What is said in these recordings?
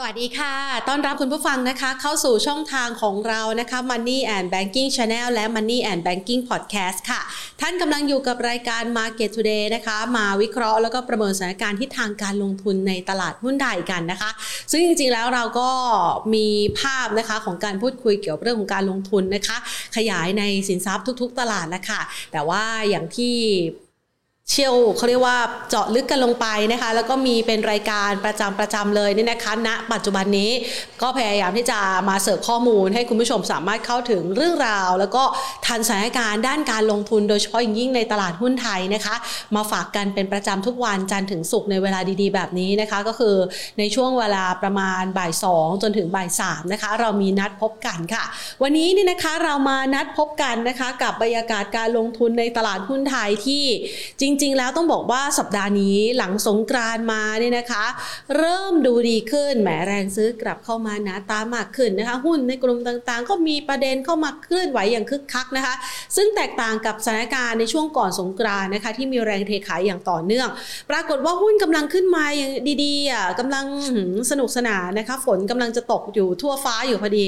สวัสดีค่ะ ต้อนรับคุณผู้ฟังนะคะ เข้าสู่ช่องทางของเรานะคะ Money and Banking Channel และ Money and Banking Podcast ค่ะ ท่านกำลังอยู่กับรายการ Market Today นะคะ มาวิเคราะห์แล้วก็ประเมินสถานการณ์ที่ทางการลงทุนในตลาดหุ้นไทยกันนะคะ ซึ่งจริงๆแล้วเราก็มีภาพนะคะของการพูดคุยเกี่ยวกับเรื่องของการลงทุนนะคะ ขยายในสินทรัพย์ทุก ๆ ตลาดแล้วค่ะ แต่ว่าอย่างที่ เชี่ยวเขาเรียกว่าเจาะลึกกันลงไปนะคะ แล้วก็มีเป็นรายการประจำประจำเลยนี่นะคะณปัจจุบันนี้ก็พยายามที่จะมาเสิร์ฟข้อมูล ให้คุณผู้ชมสามารถเข้าถึงเรื่องราว แล้วก็ทันสถานการณ์ด้านการลงทุนโดยเฉพาะอย่างยิ่งในตลาดหุ้นไทยนะคะ มาฝากกันเป็นประจำทุกวันจันทร์ถึงศุกร์ในเวลาดีๆ แบบนี้นะคะ ก็คือในช่วงเวลาประมาณบ่ายสองจนถึงบ่ายสามนะคะเรามีนัดพบกันค่ะ วันนี้นี่นะคะเรามานัดพบกันนะคะกับบรรยากาศการลงทุนในตลาดหุ้นไทยที่จริงๆ แล้วต้องบอกว่าสัปดาห์นี้หลังสงกรานมาเนี่ยนะคะ เริ่มดูดีขึ้นแหมแรงซื้อกลับเข้ามานะตามากขึ้นนะคะ หุ้นในกลุ่มต่างๆ ก็มีประเด็นเข้ามาเคลื่อนไหวอย่างคึกคักนะคะ ซึ่งแตกต่างกับสถานการณ์ในช่วงก่อนสงกรานนะคะ ที่มีแรงเทขายอย่างต่อเนื่อง ปรากฏว่าหุ้นกำลังขึ้นมาอย่างดีๆอะกำลังสนุกสนานนะคะ ฝนกำลังจะตกอยู่ทั่วฟ้าอยู่พอดี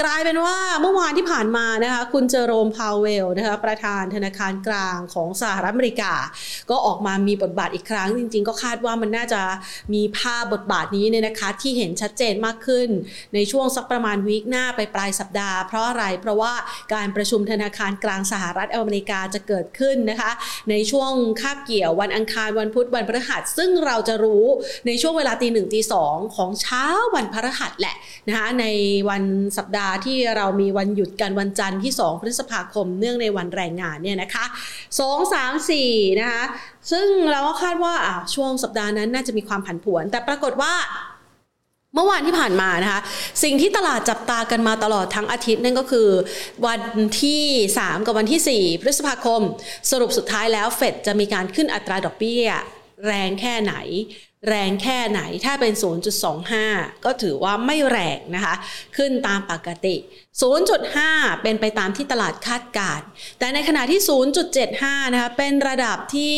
กลายเป็นว่าเมื่อวานที่ผ่านมานะคะ คุณเจอโรมพาวเวลนะคะประธานธนาคารกลางของสหรัฐอเมริกาก็ออกมามีบทบาทอีกครั้ง จริง ๆ ก็คาดว่ามันน่าจะมีภาพบทบาทนี้เนี่ยนะคะ ที่เห็นชัดเจนมากขึ้น ในช่วงสักประมาณวีคหน้าไปปลายสัปดาห์เพราะอะไรเพราะว่าการประชุมธนาคารกลางสหรัฐอเมริกาจะเกิดขึ้นนะคะ ในช่วงคาบเกี่ยววันอังคารวันพุธวันพฤหัส ซึ่งเราจะรู้ในช่วงเวลาตีหนึ่งตีสองของเช้าวันพฤหัสแหละนะคะในวันสัปดาห์ที่เรามีวันหยุดกันวันจันทร์ที่ 2 พฤษภาคมเนื่องในวันแรงงานเนี่ยนะคะ 2 3 4 นะคะซึ่งเราก็คาดว่าช่วงสัปดาห์นั้นน่าจะมีความผันผวน แต่ปรากฏว่าเมื่อวานที่ผ่านมานะคะ สิ่งที่ตลาดจับตากันมาตลอดทั้งอาทิตย์นั่นก็คือ วันที่ 3 กับวันที่ 4 พฤษภาคม สรุปสุดท้ายแล้วเฟดจะมีการขึ้นอัตราดอกเบี้ย แรงแค่ไหน แรงแค่ไหนถ้าเป็น 0.25 ก็ถือว่าไม่แรงนะคะ ขึ้นตามปกติ 0.5 เป็นไปตามที่ตลาดคาดการณ์แต่ในขณะที่ 0.75 นะคะ เป็นระดับที่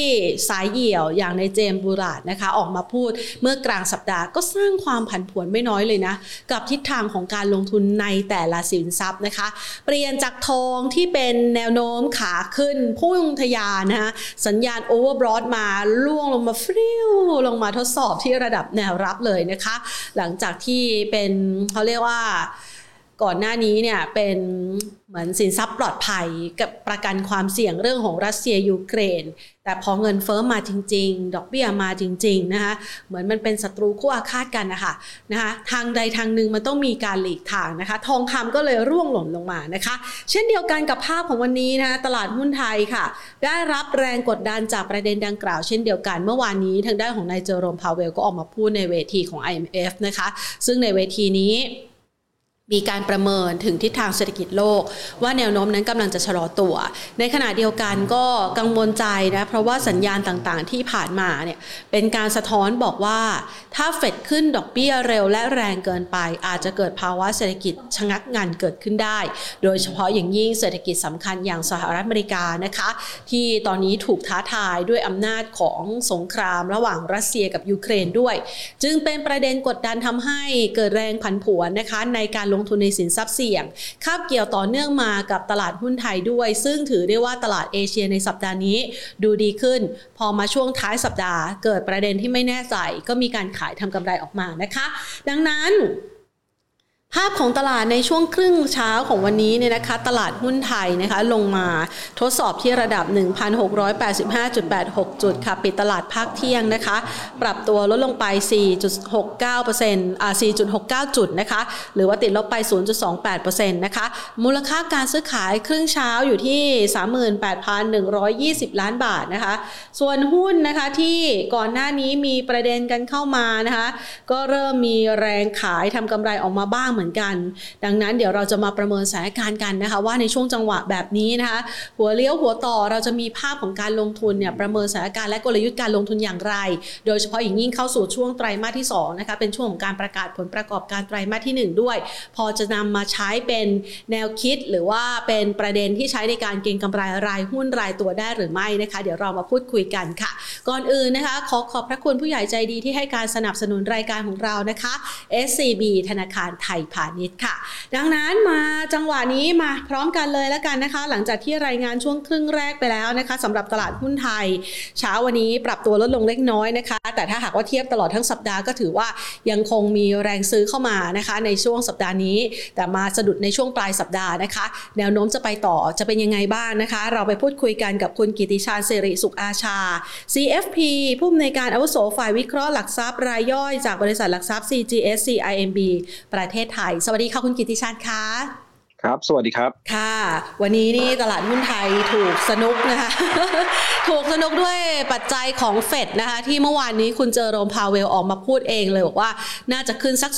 สายเหี่ยวอย่างในเจมบูราดนะคะ ออกมาพูดเมื่อกลางสัปดาห์ก็สร้างความผันผวนไม่น้อยเลยนะ กับทิศทางของการลงทุนในแต่ละสินทรัพย์นะคะ เปลี่ยนจากทองที่เป็นแนวโน้มขาขึ้นพุ่งทะยานนะคะสัญญาณโอเวอร์บรอดมาล่วงลงมาฟริวลงมาทดสอบที่ระดับแนวรับเลยนะคะ หลังจากที่เป็นเขาเรียกว่าก่อนหน้านี้เนี่ยเป็นเหมือนสินทรัพย์ปลอดภัยกับประกันความเสี่ยงเรื่องของรัสเซียยูเครน แต่พอเงินเฟอ้มมาจริง ๆ ดอกเบี้ยมาจริงๆนะคะเหมือนมันเป็นศัตรูคู่อาฆาตกันนะคะนะคะทางใดทางหนึ่งมันต้องมีการหลีกทางนะคะ ทองคำก็เลยร่วงหล่นลงมานะคะ เช่นเดียวกันกับภาพของวันนี้นะคะตลาดหุ้นไทยค่ะ ได้รับแรงกดดันจากประเด็นดังกล่าว เช่นเดียวกันเมื่อวานนี้ทางด้านของนายเจอโรมพาวเวลก็ออกมาพูดในเวทีของ IMF นะคะ ซึ่งในเวทีนี้ มีการประเมินถึงทิศทางเศรษฐกิจโลก ว่าแนวโน้มนั้นกำลังจะชะลอตัว ในขณะเดียวกันก็กังวลใจนะเพราะว่าสัญญาณต่างๆที่ผ่านมาเนี่ยเป็นการสะท้อนบอกว่า ถ้าเฟดขึ้นดอกเบี้ยเร็วและแรงเกินไป อาจจะเกิดภาวะเศรษฐกิจชะงักงันเกิดขึ้นได้ โดยเฉพาะอย่างยิ่งเศรษฐกิจสำคัญอย่างสหรัฐอเมริกานะคะ ที่ตอนนี้ถูกท้าทายด้วยอำนาจของสงครามระหว่างรัสเซียกับยูเครนด้วย จึงเป็นประเด็นกดดันทำให้เกิดแรงผันผวนนะคะในการลงทุนในสินทรัพย์เสี่ยง คาบเกี่ยวต่อเนื่องมากับตลาดหุ้นไทยด้วย ซึ่งถือได้ว่าตลาดเอเชียในสัปดาห์นี้ดูดีขึ้น พอมาช่วงท้ายสัปดาห์ เกิดประเด็นที่ไม่แน่ใจ ก็มีการขายทำกำไรออกมานะคะ ดังนั้น ภาพของตลาดในช่วงครึ่งเช้าของวันนี้เนี่ยนะคะ ตลาดหุ้นไทยนะคะลงมาทดสอบที่ระดับ 1,685.86 จุดค่ะ ปิดตลาดภาคเที่ยงนะคะ ปรับตัวลดลงไป 4.69%อ่า4.69 จุดนะคะ หรือว่าติดลบไป 0.28%นะคะ มูลค่าการซื้อขายครึ่งเช้าอยู่ที่ 38,120 ล้านบาทนะคะ ส่วนหุ้นนะคะที่ก่อนหน้านี้มีประเด็นกันเข้ามานะคะ ก็เริ่มมีแรงขายทำกำไรออกมาบ้างเหมือนกัน ดังนั้นเดี๋ยวเราจะมาประเมินสถานการณ์กันนะคะ ว่าในช่วงจังหวะแบบนี้นะคะ หัวเลี้ยวหัวต่อเราจะมีภาพของการลงทุนเนี่ยประเมินสถานการณ์และกลยุทธ์การลงทุนอย่างไร โดยเฉพาะอย่างยิ่งเข้าสู่ช่วงไตรมาสที่2นะคะเป็นช่วงของการประกาศผลประกอบการไตรมาสที่ 1 ด้วย พอจะนำมาใช้เป็นแนวคิดหรือว่าเป็นประเด็นที่ใช้ในการเก็งกำไรรายหุ้นรายตัวได้หรือไม่นะคะ เดี๋ยวเรามาพูดคุยกันค่ะ ก่อนอื่นนะคะ ขอขอบพระคุณผู้ใหญ่ใจดีที่ให้การสนับสนุนรายการของเรานะคะ SCB ธนาคารไทยพาณิชย์ค่ะ ดังนั้นมาจังหวะนี้มาพร้อมกันเลยแล้วกันนะคะ หลังจากที่รายงานช่วงครึ่งแรกไปแล้วนะคะสำหรับตลาดหุ้นไทย เช้าวันนี้ปรับตัวลดลงเล็กน้อยนะคะ แต่ถ้าหากว่าเทียบตลอดทั้งสัปดาห์ก็ถือว่ายังคงมีแรงซื้อเข้ามานะคะ ในช่วงสัปดาห์นี้ แต่มาสะดุดในช่วงปลายสัปดาห์นะคะ แนวโน้มจะไปต่อจะเป็นยังไงบ้างนะคะ เราไปพูดคุยกันกับคุณกิติชาญสิริสุขอาชา CFP ผู้อำนวยการอาวุโสฝ่ายวิเคราะห์หลักทรัพย์รายย่อยจากบริษัทหลักทรัพย์ CGS CIMB ประเทศไทยสวัสดีค่ะคุณกิติชาญคะครับ สวัสดีครับ ค่ะ วันนี้นี่ตลาดหุ้นไทยถูกสนุกนะคะ ถูกสนุกด้วยปัจจัยของเฟดนะคะ ที่เมื่อวานนี้คุณเจอโรมพาเวลออกมาพูดเองเลยบอกว่าน่าจะขึ้นสัก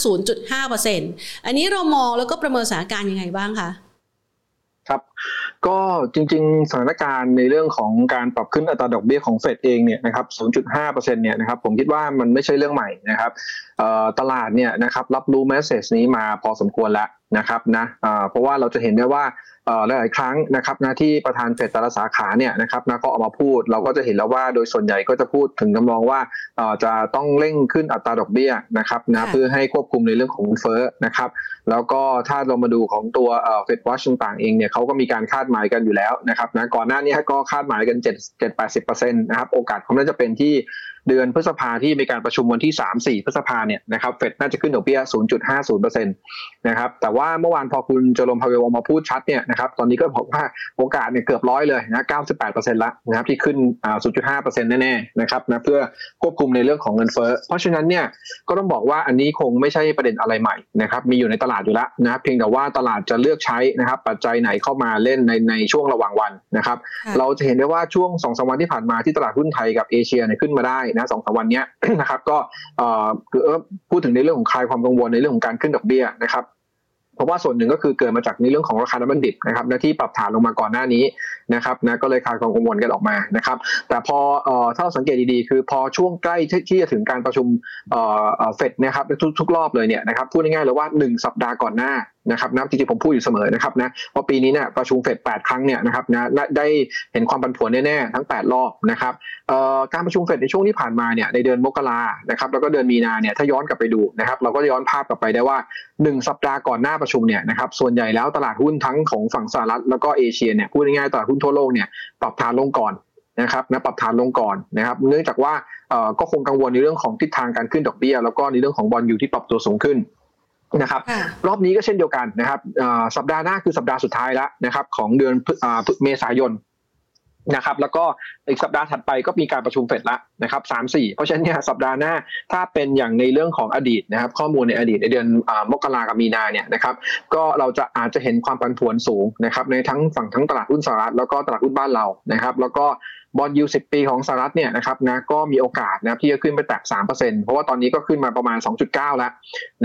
0.5%อันนี้เรามองแล้วก็ประเมินสถานการณ์ยังไงบ้างคะ ครับ ก็จริงๆ สถานการณ์ในเรื่องของการปรับขึ้นอัตราดอกเบี้ยของเฟดเองเนี่ยนะครับ 0.5%เนี่ยนะครับผมคิดว่ามันไม่ใช่เรื่องใหม่นะครับตลาดเนี่ยนะครับรับรู้แมสเซจนี้มาพอสมควรแล้วนะครับนะเพราะว่าเราจะเห็นได้ว่า หลายๆครั้งนะครับนะที่ประธานเฟดแต่ละสาขาเนี่ยนะครับนะก็ออกมาพูดเราก็จะเห็นแล้วว่าโดยส่วนใหญ่ก็จะพูดถึงกำลองว่าจะต้องเร่งขึ้นอัตราดอกเบี้ยนะครับนะเพื่อให้ควบคุมในเรื่องของเฟ้อนะครับแล้วก็ถ้าเรามาดูของตัวเฟดวอชต่างๆเองเนี่ยเขาก็มีการคาดหมายกันอยู่แล้วนะครับนะก่อนหน้านี้ก็คาดหมายกัน7 7-80%นะครับโอกาสของน่าจะเป็นที่ เดือนพฤษภาที่มีการประชุมวันที่ 3-4 พฤษภาเนี่ยนะครับเฟดน่าจะขึ้นดอกเบี้ย 0.50%นะครับแต่ว่าเมื่อวานพอคุณเจอร์มพาเวลออกมาพูดชัดเนี่ยนะครับตอนนี้ก็บอกว่าโอกาสเนี่ยเกือบร้อยเลยนะ98%ละนะครับที่ขึ้นอ่า0.5%แน่ๆนะครับนะเพื่อควบคุมในเรื่องของเงินเฟ้อเพราะฉะนั้นเนี่ยก็ต้องบอกว่าอันนี้คงไม่ใช่ประเด็นอะไรใหม่นะครับมีอยู่ในตลาดอยู่แล้วนะเพียงแต่ว่าตลาดจะเลือกใช้นะครับปัจจัยไหนเข้ามาเล่นในในช่วงระหว่างวันนะครับเราจะเห็นได้ว่าช่วง2อสวันที่ผ่านมาที่ตลาดหุ้นไทยกับเอเชียเนี่ยขึ้นมาได้นะสองสวันนี้นะครับ ก็คือพูดถึงในเรื่องของคลายความกังวลในเรื่องของการขึ้นดอกเบี้ยนะครับเพราะว่าส่วนหนึ่งก็คือเกิดมาจากในเรื่องของราคาน้ำมันดิบนะครับที่ปรับฐานลงมาก่อนหน้านี้นะครับนะก็เลยคลายความกังวลกันออกมานะครับ แต่พอถ้าเราสังเกตดีๆ คือพอช่วงใกล้ที่จะถึงการประชุมเฟดนะครับทุกๆรอบเลยเนี่ยนะครับพูดง่ายๆเลยว่า 1 สัปดาห์ก่อนหน้า นะครับนะจริงๆผมพูดอยู่เสมอนะครับนะว่าปีนี้เนี่ยประชุมเฟด8 ครั้งเนี่ยนะครับนะได้เห็นความผันผวนแน่ๆทั้ง 8 รอบนะครับการประชุมเฟดในช่วงที่ผ่านมาเนี่ยในเดือนมกรานะครับแล้วก็เดือนมีนาเนี่ยถ้าย้อนกลับไปดูนะครับเราก็ย้อนภาพกลับไปได้ว่า 1 สัปดาห์ก่อนหน้าประชุมเนี่ยนะครับส่วนใหญ่แล้วตลาดหุ้นทั้งของฝั่งสหรัฐแล้วก็เอเชียเนี่ยพูดง่ายๆตลาดหุ้นทั่วโลกเนี่ยปรับฐานลงก่อนนะครับนะปรับฐานลงก่อนนะครับ เนื่องจากว่าก็คงกังวลในเรื่องของทิศทางการขึ้นดอกเบี้ย แล้วก็ในเรื่องของบอลยูที่ปรับตัวสูงขึ้น นะครับรอบนี้ก็เช่นเดียวกันนะครับสัปดาห์หน้าคือสัปดาห์สุดท้ายแล้วนะครับของเดือนเมษายนนะครับแล้วก็อีกสัปดาห์ถัดไปก็มีการประชุมเฟดละนะครับสามสี่เพราะฉะนั้นเนี่ยสัปดาห์หน้าถ้าเป็นอย่างในเรื่องของอดีตนะครับข้อมูลในอดีตในเดือนมกรากับมีนาเนี่ยนะครับก็เราจะอาจจะเห็นความผันผวนสูงนะครับในทั้งฝั่งทั้งตลาดหุ้นสหรัฐแล้วก็ตลาดหุ้นบ้านเรานะครับ แล้วก็ บอลยูสิปีของสหรัฐเนี่ยนะครับนะก็มีโอกาสนะที่จะขึ้นไปแตะสามเปอร์เซ็นต์เพราะว่าตอนนี้ก็ขึ้นมาประมาณ2.9แล้ว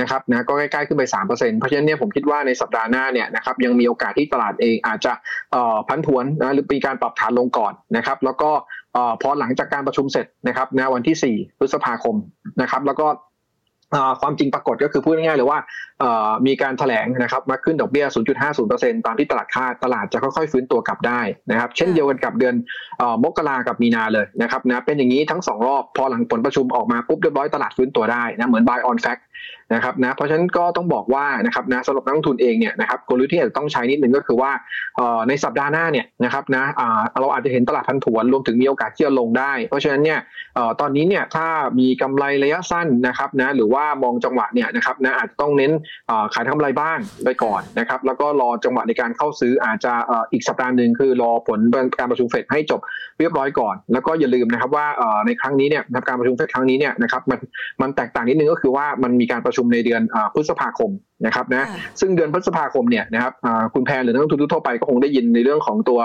นะครับนะก็ใกล้ๆขึ้นไปสามเปอร์เซ็นต์เพราะฉะนั้นเนี่ยผมคิดว่าในสัปดาห์หน้าเนี่ยนะครับยังมีโอกาสที่ตลาดเองอาจจะพันทวนนะหรือมีการปรับฐานลงก่อนนะครับแล้วก็พอหลังจากการประชุมเสร็จนะครับนะวันที่ 4 พฤษภาคมนะครับแล้วก็ ความจริงปรากฏก็คือพูดง่ายๆเลยว่ามีการแถลงนะครับมาขึ้นดอกเบี้ย 0.50%ตามที่ตลาดคาดตลาดจะค่อยๆ ฟื้นตัวกลับได้นะครับ เช่นเดียวกันกับเดือนมกรากับมีนาเลยนะครับนะเป็นอย่างนี้ทั้ง 2 รอบ พอหลังผลประชุมออกมาปุ๊บเรียบร้อยตลาดฟื้นตัวได้นะเหมือน buy on fact นะครับนะเพราะฉะนั้นก็ต้องบอกว่านะครับนะสำหรับนักลงทุนเองเนี่ยนะครับกลยุทธ์ที่อาจจะต้องใช้นิดนึงก็คือว่าในสัปดาห์หน้าเนี่ยนะครับนะเราอาจจะเห็นตลาดพันถวนรวมถึงมีโอกาสที่จะลงได้ เพราะฉะนั้นเนี่ยตอนนี้เนี่ยถ้ามีกำไรระยะสั้นนะครับนะหรือว่ามองจังหวะเนี่ยนะครับนะอาจจะต้องเน้นขายทำไรบ้างไปก่อนนะครับแล้วก็รอจังหวะในการเข้าซื้ออาจจะอีกสัปดาห์หนึ่งคือรอผลการประชุมเฟดให้จบเรียบร้อยก่อน แล้วก็อย่าลืมนะครับว่าในครั้งนี้เนี่ยการประชุมเฟดครั้งนี้เนี่ยนะครับมันมันแตกต่างนิดนึงก็คือว่ามันมีการประชุมในเดือนพฤษภาคมนะครับนะซึ่งเดือนพฤษภาคมเนี่ยนะครับคุณแพนหรือนักลงทุนทั่วไปก็คงได้ยินในเรื่องของตัว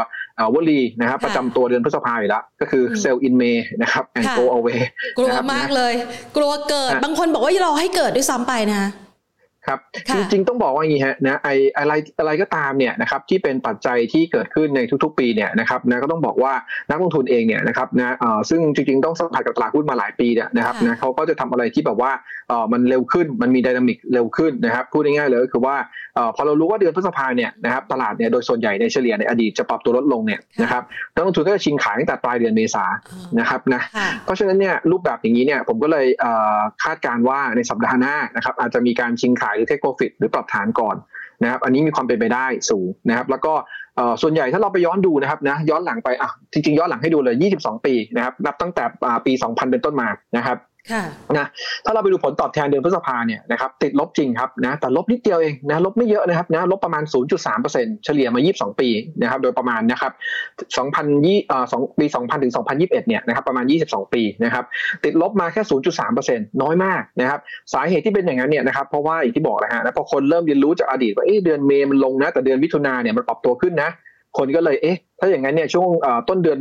วลีนะครับประจำตัวเดือนพฤษภาอยู่แล้ว ก็คือ sell in May นะครับ and go away กลัวมากเลย กลัวเกิด บางคนบอกว่ารอให้เกิดด้วยซ้ำไปนะ ครับจริงๆต้องบอกว่าอย่างนี้ฮะนะไออะไรอะไรก็ตามเนี่ยนะครับที่เป็นปัจจัยที่เกิดขึ้นในทุกๆ ปีเนี่ยนะครับนะก็ต้องบอกว่านักลงทุนเองเนี่ยนะครับนะเอ่อซึ่งจริงๆต้องสัมผัสกับตลาดหุ้นมาหลายปีเนี่ยนะครับนะเขาก็จะทำอะไรที่แบบว่าเอ่อมันเร็วขึ้นมันมีดินามิกเร็วขึ้นนะครับพูดง่ายๆเลยก็คือว่าเอ่อพอเรารู้ว่าเดือนพฤษภาเนี่ยนะครับตลาดเนี่ยโดยส่วนใหญ่ในเฉลี่ยในอดีตจะปรับตัวลดลงเนี่ยนะครับนักลงทุนก็จะชิงขายตั้งแต่ปลายเดือนเมษานะครับนะเพราะฉะนั้นเนี่ยรูปแบบอย่างนี้เนี่ยผมก็เลยเอ่อคาดการว่าในสัปดาห์หน้านะครับอาจจะมีการชิงขายหรือเทคโปรฟิตหรือปรับฐานก่อนนะครับอันนี้มีความเป็นไปได้สูงนะครับ แล้วก็ส่วนใหญ่ถ้าเราไปย้อนดูนะครับนะย้อนหลังไปอะจริงๆย้อนหลังให้ดูเลย 22 ปีนะครับนับตั้งแต่ปี 2000 เป็นต้นมานะครับ นะถ้าเราไปดูผลตอบแทนเดือนพฤษภาเนี่ยนะครับติดลบจริงครับนะแต่ลบนิดเดียวเองนะลบไม่เยอะนะครับนะลบประมาณ 0.3%เฉลี่ยมา 22 ปีนะครับโดยประมาณนะครับ2020อ่า2ปี 2000ถึง2021เนี่ยนะครับประมาณ 22 ปีนะครับติดลบมาแค่ 0.3%น้อยมากนะครับสาเหตุที่เป็นอย่างนั้นเนี่ยนะครับเพราะว่าอย่างที่บอกนะฮะพอคนเริ่มเรียนรู้จากอดีตว่าเอ๊ะเดือนเมย์มันลงนะแต่เดือนมิถุนาเนี่ยมันปรับตัวขึ้นนะ คนก็เลยเอ๊ะถ้าอย่างนั้นเนี่ยช่วงต้นเดือน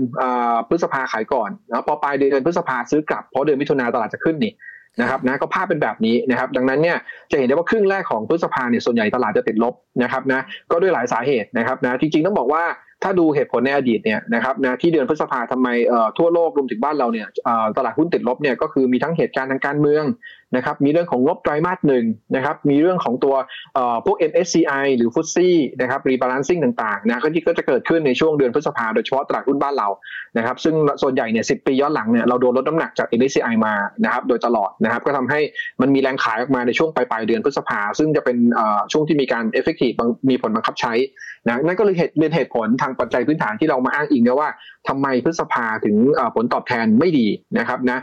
พฤษภาขายก่อนนะพอปลายเดือนพฤษภาซื้อกลับเพราะเดือนมิถุนาตลาดจะขึ้นนี่นะครับนะก็ภาพเป็นแบบนี้นะครับดังนั้นเนี่ยจะเห็นได้ว่าครึ่งแรกของพฤษภาเนี่ยส่วนใหญ่ตลาดจะติดลบนะครับนะก็ด้วยหลายสาเหตุนะครับนะจริงๆต้องบอกว่าถ้าดูเหตุผลในอดีตเนี่ยนะครับนะที่เดือนพฤษภาทำไมทั่วโลกรวมถึงบ้านเราเนี่ยตลาดหุ้นติดลบเนี่ยก็คือมีทั้งเหตุการณ์ทางการเมือง นะครับมีเรื่องของงบไตรมาสหนึ่งนะครับมีเรื่องของตัวพวก MSCI หรือฟุตซี่นะครับ rebalancing ต่างๆนะก็ที่ก็จะเกิดขึ้นในช่วงเดือนพฤษภาโดยเฉพาะตลาดหุ้นบ้านเรานะครับซึ่งส่วนใหญ่เนี่ยสิบปีย้อนหลังเนี่ยเราโดนลดน้ำหนักจาก MSCI มานะครับโดยตลอดนะครับก็ทำให้มันมีแรงขายออกมาในช่วงปลายๆเดือนพฤษภาซึ่งจะเป็นช่วงที่มีการ effective มีผลบังคับใช้นะนั่นก็เลยเป็นเหตุผลทางปัจจัยพื้นฐานที่เรามาอ้างอิงนะว่าทำไมพฤษภาถึงผลตอบแทนไม่ดีนะครับนะ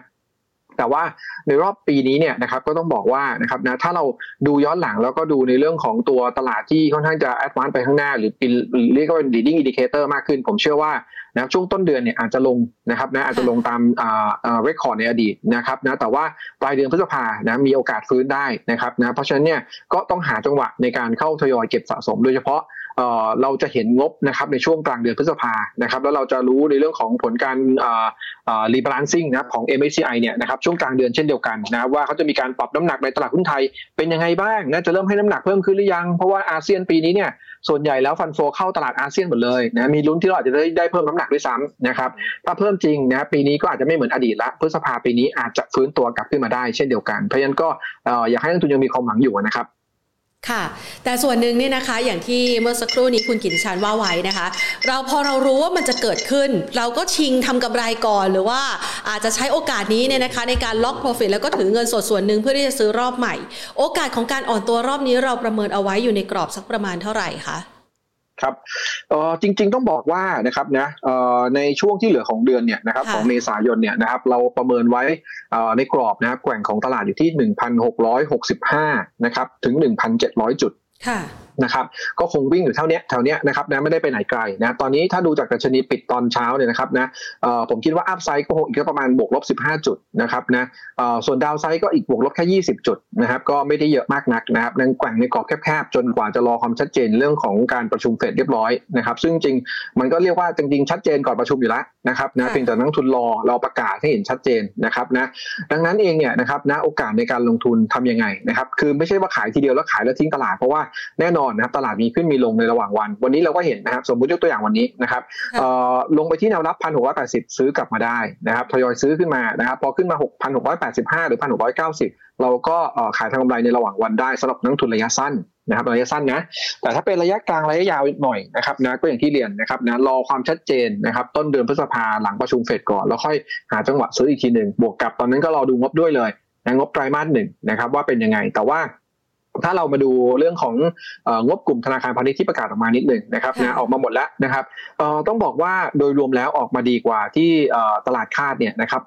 แต่ว่าในรอบปีนี้เนี่ยนะครับก็ต้องบอกว่านะครับนะถ้าเราดูย้อนหลังแล้วก็ดูในเรื่องของตัวตลาดที่ค่อนข้างจะ advance ไปข้างหน้า หรือเป็นเรียกว่าเป็น leading indicator มากขึ้น ผมเชื่อว่านะช่วงต้นเดือนเนี่ยอาจจะลงนะครับนะอาจจะลงตามอ่าอ่า record ในอดีตนะครับนะแต่ว่าปลายเดือนพฤษภานะมีโอกาสฟื้นได้นะครับนะเพราะฉะนั้นเนี่ยก็ต้องหาจังหวะในการเข้าทยอยเก็บสะสมโดยเฉพาะ เราจะเห็นงบนะครับในช่วงกลางเดือนพฤษภานะครับแล้วเราจะรู้ในเรื่องของผลการ rebalancing นะของ MSCI เนี่ยนะครับช่วงกลางเดือนเช่นเดียวกันนะว่าเขาจะมีการปรับน้ำหนักในตลาดหุ้นไทยเป็นยังไงบ้างนะจะเริ่มให้น้ำหนักเพิ่มขึ้นหรือยัง เพราะว่าอาเซียนปีนี้เนี่ยส่วนใหญ่แล้วฟันโฟเข้าตลาดอาเซียนหมดเลยนะมีลุ้นที่เราอาจจะได้ได้เพิ่มน้ำหนักด้วยซ้ำนะครับถ้าเพิ่มจริงนะปีนี้ก็อาจจะไม่เหมือนอดีตละพฤษภาปีนี้อาจจะฟื้นตัวกลับขึ้นมาได้เช่นเดียวกันเพราะฉะนั้นก็อยากให้นักทุนยังมีความหวังอยู่นะครับ ค่ะ แต่ส่วนหนึ่งเนี่ยนะคะอย่างที่เมื่อสักครู่นี้คุณกินชันว่าไว้นะคะ เราพอเรารู้ว่ามันจะเกิดขึ้น เราก็ชิงทำกำไรก่อนหรือว่าอาจจะใช้โอกาสนี้เนี่ยนะคะ ในการล็อก profit แล้วก็ถือเงินสดส่วนหนึ่งเพื่อที่จะซื้อรอบใหม่ โอกาสของการอ่อนตัวรอบนี้เราประเมินเอาไว้อยู่ในกรอบสักประมาณเท่าไหร่คะ ครับเออจริงๆต้องบอกว่านะครับนะเอ่อในช่วงที่เหลือของเดือนเนี่ยนะครับของเมษายนเนี่ยนะครับเราประเมินไว้ในกรอบนะครับแกว่งของตลาดอยู่ที่ 1,665 นะครับถึง 1,700 จุด นะครับก็คงวิ่งอยู่เท่านี้แถวนี้นะครับนะไม่ได้ไปไหนไกลนะตอนนี้ถ้าดูจากดัชนีปิดตอนเช้าเนี่ยนะครับนะผมคิดว่าอัพไซด์ก็คงอีกประมาณบวกลบ 15 จุดนะครับนะส่วนดาวไซด์ก็อีกบวกลบแค่ 20 จุดนะครับก็ไม่ได้เยอะมากนักนะครับนั่งแกว่งในกรอบแคบๆ จนกว่าจะรอความชัดเจนเรื่องของการประชุมเฟดเรียบร้อยนะครับซึ่งจริงมันก็เรียกว่าจริงๆชัดเจนก่อนประชุมอยู่แล้วนะครับนะเพียงแต่นักทุนรอเราประกาศให้เห็นชัดเจนนะครับนะดังนั้นเองเนี่ยนะครับนะโอกาสในการลงทุนทํำยังไงนะครับคือไม่ใช่ว่าขายทีเดียวแล้วขายแล้วทิ้งตลาดเพราะว่าแน่นอนนะครับตลาดมีขึ้นมีลงในระหว่างวัน วันนี้เราก็เห็นนะครับสมมุติยกตัวอย่างวันนี้นะครับลงไปที่แนวรับพันหกร้อยแปดสิบซื้อกลับมาได้นะครับทยอยซื้อขึ้นมานะครับพอขึ้นมาหกพันหกร้อยแปดสิบห้าหรือพันหกร้อยเก้าสิบเราก็ขายทางกำไรในระหว่างวันได้สำหรับนักทุนระยะสั้นนะครับระยะสั้นนะแต่ถ้าเป็นระยะกลางระยะยาวหน่อยนะครับนะก็อย่างที่เรียนนะครับนะรอความชัดเจนนะครับต้นเดือนพฤษภาหลังประชุมเฟดก่อน แล้วค่อยหาจังหวะซื้ออีกทีหนึ่งบวกกับตอนนั้นก็รอดูงบด้วยเลยนะงบไตรมาสหนึ่งนะครับว่าเป็นยังไงแต่ว่า ถ้าเรามาดูเรื่องของงบกลุ่มธนาคารพาณิชย์ที่ประกาศออกมานิดหนึ่งนะครับนะออกมาหมดแล้วนะครับต้องบอกว่าโดยรวมแล้วออกมาดีกว่าที่ตลาดคาดเนี่ยนะครับ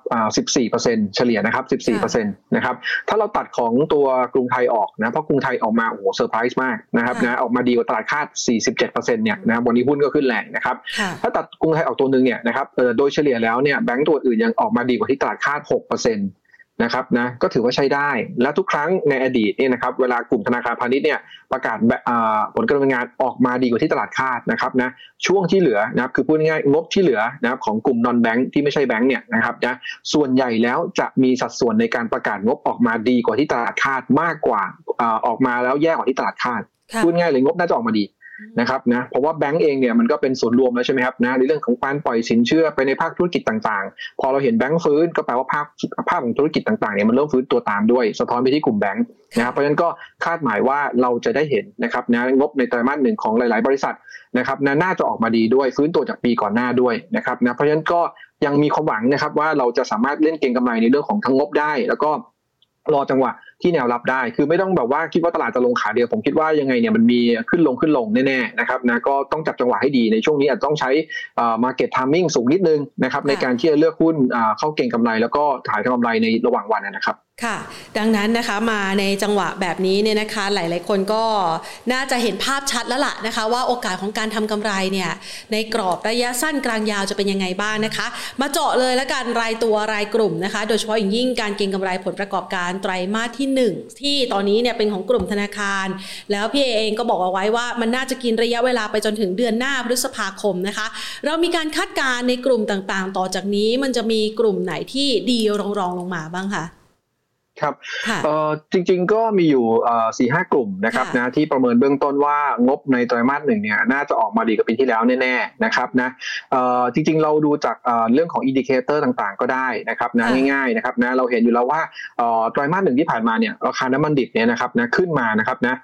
14%เฉลี่ยนะครับ14%นะครับถ้าเราตัดของตัวกรุงไทยออกนะเพราะกรุงไทยออกมาโอ้โหเซอร์ไพรส์มากนะครับนะออกมาดีกว่าตลาดคาด 47%เนี่ยนะวันนี้หุ้นก็ขึ้นแรงนะครับถ้าตัดกรุงไทยออกตัวหนึ่งเนี่ยนะครับโดยเฉลี่ยแล้วเนี่ยแบงก์ตัวอื่นยังออกมาดีกว่าที่ตลาดคาด 6%น นะครับนะก็ถือว่าใช้ได้ และทุกครั้งในอดีตเนี่ยนะครับเวลากลุ่มธนาคารพาณิชย์เนี่ยประกาศผลการดำเนินงานออกมาดีกว่าที่ตลาดคาดนะครับนะช่วงที่เหลือนะครับคือพูดง่ายงบที่เหลือนะครับของกลุ่มนอนแบงค์ที่ไม่ใช่แบงค์เนี่ยนะครับนะส่วนใหญ่แล้วจะมีสัดส่วนในการประกาศงบออกมาดีกว่าที่ตลาดคาดมากกว่าออกมาแล้วแย่กว่าที่ตลาดคาดพูดง่ายเลยงบน่าจะออกมาดี นะครับนะเพราะว่าแบงก์เองเนี่ยมันก็เป็นส่วนรวมแล้วใช่ไหมครับนะในเรื่องของการปล่อยสินเชื่อไปในภาคธุรกิจต่างๆ พอเราเห็นแบงก์ฟื้นก็แปลว่าภาคภาคของธุรกิจต่างๆเนี่ยมันเริ่มฟื้นตัวตามด้วย สะท้อนไปที่กลุ่มแบงก์นะครับเพราะฉะนั้นก็คาดหมายว่าเราจะได้เห็นนะครับนะงบในไตรมาสหนึ่งของหลาย ๆ บริษัทนะครับนะน่าจะออกมาดีด้วยฟื้นตัวจากปีก่อนหน้าด้วยนะครับนะเพราะฉะนั้นก็ยังมีความหวังนะครับว่าเราจะสามารถเล่นเก็งกำไรในเรื่องของทั้งงบได้ แล้วก็รอจังหวะ ที่แนวรับได้ คือไม่ต้องแบบว่าคิดว่าตลาดจะลงขาเดียว ผมคิดว่ายังไงเนี่ยมันมีขึ้นลงขึ้นลงแน่ๆนะครับนะก็ต้องจับจังหวะให้ดีในช่วงนี้อาจต้องใช้ market timing สูงนิดนึงนะครับในการที่จะเลือกหุ้นเข้าเก่งกำไร แล้วก็ถ่ายกำไรในระหว่างวันนะครับค่ะ ดังนั้นนะคะมาในจังหวะแบบนี้เนี่ยนะคะหลาย ๆ คนก็น่าจะเห็นภาพชัดแล้วล่ะนะคะ ว่าโอกาสของการทำกำไรเนี่ยในกรอบระยะสั้นกลางยาวจะเป็นยังไงบ้างนะคะ มาเจาะเลยแล้วกันรายตัวรายกลุ่มนะคะ โดยเฉพาะอย่างยิ่งการเก็งกำไรผลประกอบการไตรมาสที่ 1 ที่ตอนนี้เนี่ยเป็นของกลุ่มธนาคาร แล้วพี่เองก็บอกเอาไว้ว่ามันน่าจะกินระยะเวลาไปจนถึงเดือนหน้าพฤษภาคมนะคะ เรามีการคาดการณ์ในกลุ่มต่าง ๆ ต่อจากนี้มันจะมีกลุ่มไหนที่ดีรองๆลงมาบ้างคะ ครับเอ่อจริงๆก็มีอยู่สี่ห้ากลุ่มนะครับนะที่ประเมินเบื้องต้นว่างบในไตรมาสหนึ่งเนี่ยน่าจะออกมาดีกว่าปีที่แล้วแน่ๆนะครับนะเอ่อจริงๆเราดูจากเรื่องของ indicator ต่างๆ ก็ได้นะครับนะง่ายๆนะครับนะเราเห็นอยู่แล้วว่าไตรมาสหนึ่งที่ผ่านมาเนี่ยราคาน้ำมันดิบเนี่ยนะครับนะขึ้นมานะครับนะ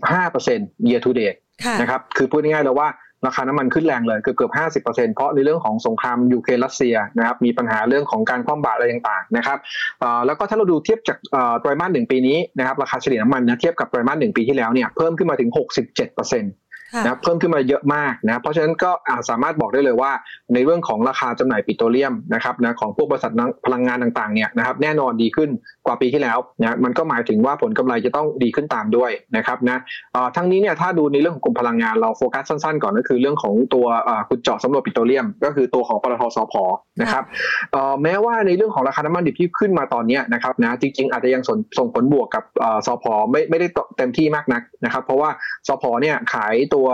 45% year to date นะครับคือพูดง่ายๆแล้วว่า ราคาน้ำมันขึ้นแรงเลยเกือบเกือบห้าสิบเปอร์เซ็นเพราะในเรื่องของสงครามยูเครนรัสเซียนะครับมีปัญหาเรื่องของการคว่ำบาตรอะไรต่างๆนะครับแล้วก็ถ้าเราดูเทียบจากไตรมาสหนึ่งปีนี้นะครับราคาเฉลี่ยน้ำมันนะเทียบกับไตรมาสหนึ่งปีที่แล้วเนี่ยเพิ่มขึ้นมาถึงหกสิบเจ็ดเปอร์เซ็นต์ นะเพิ่มขึ้นมาเยอะมากนะเพราะฉะนั้นก็สามารถบอกได้เลยว่า ในเรื่องของราคาจำหน่ายปิโตรเลียมนะครับนะของพวกบริษัทพลังงานต่างๆเนี่ยนะครับแน่นอนดีขึ้นกว่าปีที่แล้วนะมันก็หมายถึงว่าผลกำไรจะต้องดีขึ้นตามด้วยนะครับนะทั้งนี้เนี่ยถ้าดูในเรื่องของกลุ่มพลังงานเราโฟกัสสั้นๆก่อนก็คือเรื่องของตัวขุดเจาะสำรวจปิโตรเลียม ก็คือตัวของปตทสพนะครับแม้ว่าในเรื่องของราคาน้ำมันดิบที่ขึ้นมาตอนนี้นะครับนะจริงๆอาจจะยังส่งผลบวกกับสพไม่ไม่ได้เต็มที่มากนักนะครับ เพราะว่าสพเนี่ยขายตัวว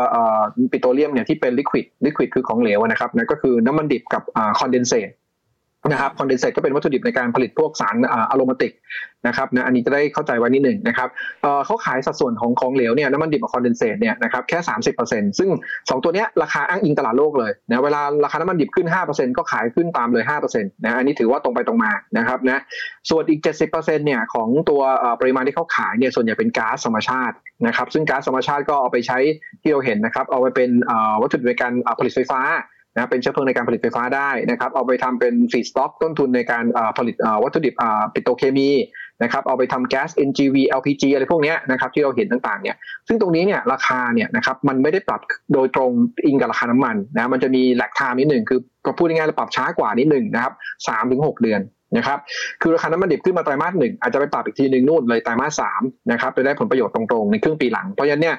ปิโตรเลียมเนี่ยที่เป็นลิควิดลิควิดคือของเหลวนะครับนั่นก็คือน้ำมันดิบกับcondensate นะครับ condensate ก็เป็นวัตถุดิบในการผลิตพวกสาร aromatic นะครับนะอันนี้จะได้เข้าใจไว้นิดหนึ่งนะครับเขาขายสัดส่วนของของเหลวเนี่ยน้ำมันดิบกับ condensate เนี่ยนะครับแค่ 30%ซึ่ง 2 ตัวเนี้ยราคาอ้างอิงตลาดโลกเลยนะเวลาราคาน้ำมันดิบขึ้น 5%ก็ขายขึ้นตามเลย5%นะอันนี้ถือว่าตรงไปตรงมานะครับนะส่วนอีก 70%เนี่ยของตัวปริมาณที่เขาขายเนี่ยส่วนใหญ่เป็นก๊าซธรรมชาตินะครับซึ่งก๊าซธรรมชาติก็เอาไปใช้ที่เราเห็นนะครับเอาไปเป็นวัตถุดิบในการผลิตไฟฟ้า นะเป็นเชื้อเพลิงในการผลิตไฟฟ้าได้นะครับเอาไปทำเป็นฟีดสต็อกต้นทุนในการผลิตวัตถุดิบปิโตรเคมีนะครับเอาไปทำแก๊ส NGV LPG อะไรพวกนี้นะครับที่เราเห็นต่างๆเนี่ยซึ่งตรงนี้เนี่ยราคาเนี่ยนะครับมันไม่ได้ปรับโดยตรงอิงกับราคาน้ำมันนะมันจะมีแหลกทามนิดหนึ่งคือก็พูดง่ายๆเราปรับช้ากว่านิดหนึ่งนะครับสามถึงหกเดือน นะครับคือราคาน้ำมันดิบขึ้นมาไตรมาสหนึ่งอาจจะไปปรับอีกทีหนึ่งนู่นเลยไตรมาสสามนะครับไปได้ผลประโยชน์ตรงๆในครึ่งปีหลังเพราะฉะนั้นเนี่ย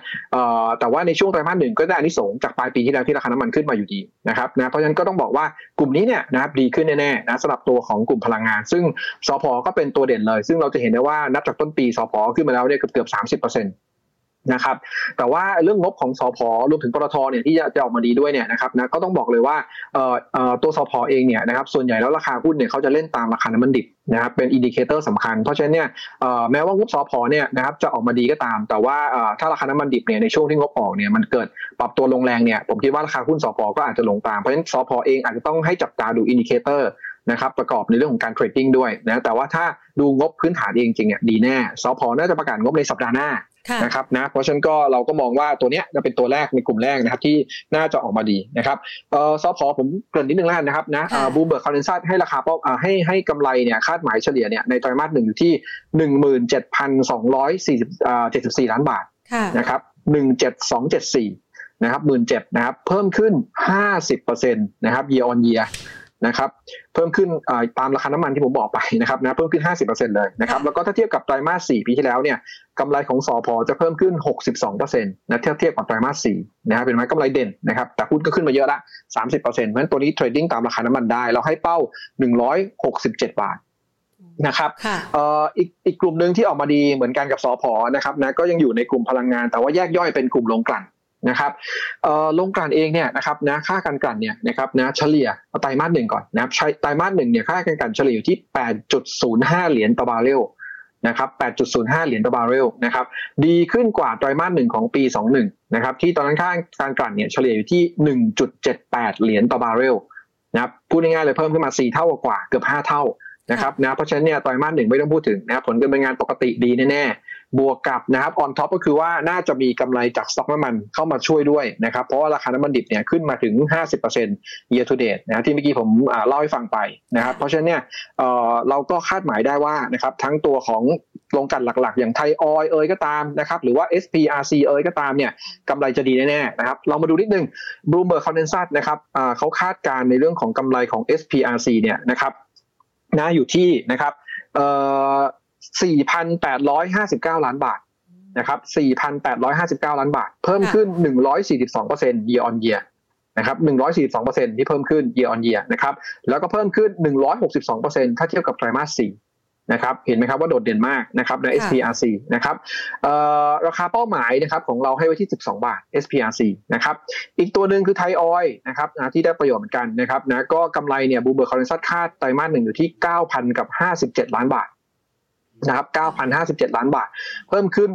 แต่ว่าในช่วงไตรมาสหนึ่งก็ได้อันนี้สงจากปลายปีที่แล้วที่ราคาน้ำมันขึ้นมาอยู่ดีนะครับนะเพราะฉะนั้นก็ต้องบอกว่ากลุ่มนี้เนี่ยนะครับดีขึ้นแน่ๆนะสำหรับตัวของกลุ่มพลังงาน ซึ่งสพก็เป็นตัวเด่นเลย ซึ่งเราจะเห็นได้ว่านับจากต้นปีสพขึ้นมาแล้วเนี่ยเกือบเกือบสามสิบเปอร์เซ็นต์ นะครับแต่ว่าเรื่องงบของสอพอรวมถึงปตทเนี่ยที่จะจะออกมาดีด้วยเนี่ยนะครับนะก็ต้องบอกเลยว่าตัวสอพอเองเนี่ยนะครับส่วนใหญ่แล้วราคาหุ้นเนี่ยเขาจะเล่นตามราคาน้ำมันดิบนะครับเป็น indicator สำคัญ เพราะฉะนั้นเนี่ยแม้ว่างบสอพอเนี่ยนะครับจะออกมาดีก็ตาม แต่ว่าถ้าราคาน้ำมันดิบเนี่ยในช่วงที่งบออกเนี่ยมันเกิดปรับตัวลงแรงเนี่ยผมคิดว่าราคาหุ้นสอพอก็อาจจะลงตามเพราะฉะนั้นสอพอเองอาจจะต้องให้จับตาดู indicator นะครับประกอบในเรื่องของการ trading ด้วยนะแต่ว่าถ้าดูงบพื้นฐานเองจริงเนี่ยดีแน่สผ.น่าจะประกาศงบในสัปดาห์หน้า นะครับนะเพราะฉะนั้นก็เราก็มองว่าตัวเนี้ยจะเป็นตัวแรกในกลุ่มแรกนะครับที่น่าจะออกมาดีนะครับเอ่อซอพอผมเกริ่นนิดนึงแล้วนะครับนะบูมเบิร์กคอนเดนซัให้ราคาป้อให้ให้กำไรเนี่ยคาดหมายเฉลี่ยเนี่ยในไตรมาสหนึ่งอยู่ที่หนึ่งหมื่นเจ็ดพันสองร้อยสี่สิบเจ็ดสิบสี่ล้านบาทนะครับหนึ่งเจ็ดสองเจ็ดสี่นะครับหมื่นเจ็ดนะครับเพิ่มขึ้นห้าสิบเปอร์เซ็นต์นะครับ year on year นะครับเพิ่มขึ้นตามราคาน้ำมันที่ผมบอกไปนะครับนะเพิ่มขึ้น 50%เลยนะครับแล้วก็ถ้าเทียบกับไตรมาส 4 ปีที่แล้วเนี่ยกำไรของสอพอจะเพิ่มขึ้น 62%นะเทียบเทียบกับไตรมาส 4 นะครับเป็นไหมกำไรเด่นนะครับแต่หุ้นก็ขึ้นมาเยอะละ 30%เพราะฉะนั้นตัวนี้ trading ตามราคาน้ำมันได้ เราให้เป้า 167 บาทนะครับค่ะเอ่ออีกอีกกลุ่มหนึ่งที่ออกมาดีเหมือนกันกับสอพอนะครับนะก็ยังอยู่ในกลุ่มพลังงาน แต่ว่าแยกย่อยเป็นกลุ่มโรงกลั่น นะครับโรงกลั่นเองเนี่ยนะครับนะค่าการกลั่นเนี่ยนะครับนะเฉลี่ยเอาไตรมาสหนึ่งก่อนนะครับใช้ไตรมาสหนึ่งเนี่ยค่าการกลั่นเฉลี่ยอยู่ที่ 8.05 เหรียญต่อบาร์เรลนะครับ 8.05 เหรียญต่อบาร์เรลนะครับดีขึ้นกว่าไตรมาสหนึ่งของปี 21 นะครับที่ตอนนั้นค่าการกลั่นเนี่ยเฉลี่ยอยู่ที่ 1.78 เหรียญต่อบาร์เรลนะครับพูดง่ายๆเลยเพิ่มขึ้นมา 4 เท่ากว่าเกือบ 5 เท่านะครับนะเพราะฉะนั้นเนี่ยไตรมาสหนึ่งไม่ต้องพูดถึงนะครับผลการดำเนินงานปกติดีแน่ๆ บวกกับนะครับ on top ก็คือว่าน่าจะมีกำไรจากสต็อกน้ำมันเข้ามาช่วยด้วยนะครับ เพราะว่าราคาน้ำมันดิบเนี่ยขึ้นมาถึง 50% year to date นะที่เมื่อกี้ผมเล่าให้ฟังไปนะครับ เพราะฉะนั้นเนี่ยเราก็คาดหมายได้ว่านะครับทั้งตัวของโรงกันหลักๆ อย่างไทยออยเอยก็ตามนะครับหรือว่า SPRC เอยก็ตามเนี่ยกำไรจะดีแน่ๆนะครับเรามาดูนิดนึง Bloomberg Condensat นะครับเขาคาดการณ์ในเรื่องของกำไรของ SPRC เนี่ยนะครับนะอยู่ที่นะครับ 4,859 ล้านบาทนะครับ4,859 ล้านบาท เพิ่มขึ้น 142% year on year นะครับ142%ที่เพิ่มขึ้น year on year นะครับ แล้วก็เพิ่มขึ้น 162%ถ้าเทียบกับไตรมาส4นะครับเห็นไหมครับว่าโดดเด่นมากนะครับใน SPRC นะครับเอ่อราคาเป้าหมายนะครับของเราให้ไว้ที่ 12 บาท SPRC นะครับอีกตัวหนึ่งคือไทยออยล์นะครับนะที่ได้ประโยชน์เหมือนกันนะครับนะก็กำไรเนี่ย Bloomberg consensus คาดไตรมาสหนึ่งอยู่ที่ 9,000 กับ 57 ล้านบาท นะครับ 9,057 ล้านบาท เพิ่มขึ้น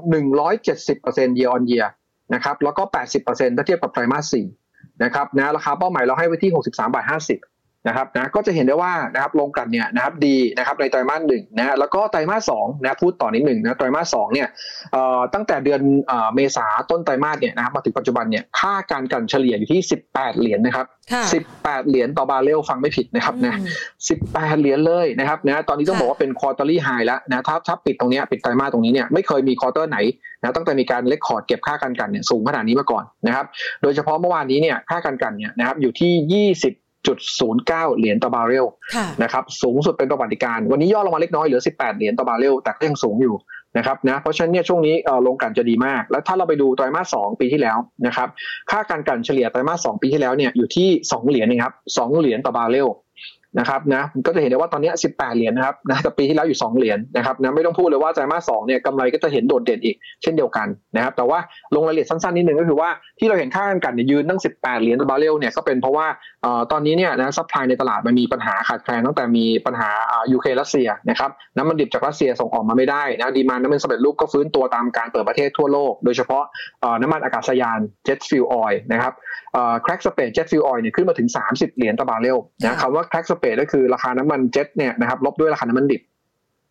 170% year on year นะครับ แล้วก็ 80%ถ้าเทียบกับไตรมาส4นะครับนะ ราคาเป้าหมายเราให้ไว้ที่ 63บาท50 นะครับนะก็จะเห็นได้ว่านะครับโรงกลั่นเนี่ยนะครับดีนะครับในไตรมาสหนึ่งนะฮะแล้วก็ไตรมาสสองนะพูดต่อนิดหนึ่งนะไตรมาสสองเนี่ยเอ่อตั้งแต่เดือนเอ่อเมษาต้นไตรมาสเนี่ยนะครับมาถึงปัจจุบันเนี่ยค่าการกลั่นเฉลี่ยอยู่ที่ 18 เหรียญนะครับค่ะ18 เหรียญต่อบาร์เรลฟังไม่ผิดนะครับนะอืม18 เหรียญเลยนะครับนะตอนนี้ต้องค่ะบอกว่าเป็น quarterly high แล้วนะถ้าถ้าปิดตรงเนี้ยปิดไตรมาสตรงนี้เนี่ยไม่เคยมี quarter ไหนนะตั้งแต่มีการ record เก็บค่าการกลั่นเนี่ยสูงขนาดนี้มาก่อนนะครับโดยเฉพาะเมื่อวานนี้เนี่ยค่าการกลั่นเนี่ยนะครับอยู่ที่ 20.09 เหรียญต่อบาร์เรลค่ะนะครับสูงสุดเป็นประวัติการณ์วันนี้ย่อลงมาเล็กน้อยเหลือ 18 เหรียญต่อบาร์เรลแต่ก็ยังสูงอยู่นะครับนะเพราะฉะนั้นเนี่ยช่วงนี้เอ่อโรงกลั่นจะดีมาก แล้วถ้าเราไปดูไตรมาส 2 ปีที่แล้วนะครับค่าการกลั่นเฉลี่ยไตรมาส 2 ปีที่แล้วเนี่ยอยู่ที่ 2 เหรียญเองครับ2เหรียญต่อบาร์เรล นะครับนะก็จะเห็นได้ว่าตอนเนี้ย18 เหรียญนะครับนะแต่ปีที่แล้วอยู่ 2 เหรียญนะครับนะไม่ต้องพูดเลยว่าไตรมาส2เนี่ยกำไรก็จะเห็นโดดเด่นอีกเช่นเดียวกันนะครับแต่ว่าลงรายละเอียดสั้นๆนิดนึงก็คือว่าที่เราเห็นค่าการกลั่นเนี่ยยืนตั้ง 18 เหรียญต่อบาร์เรลเนี่ยก็เป็นเพราะว่าเอ่อตอนนี้เนี่ยนะ supply ในตลาดมันมีปัญหาขาดแคลนตั้งแต่มีปัญหาอ่ายูเครนรัสเซียนะครับน้ำมันดิบจากรัสเซียส่งออกมาไม่ได้นะ demand น้ำมันสำเร็จรูปก็ฟื้นตัวตามการเปิดประเทศทั่วโลก โดยเฉพาะเอ่อน้ำมันอากาศยาน jet fuel oil นะครับ crack spread jet fuel oil เนี่ยขึ้นมาถึง 30 เหรียญต่อบาร์เรลนะคำว่า crack spread ก็คือราคาน้ำมันเจ็ตเนี่ยนะครับลบด้วยราคาน้ำมันดิบ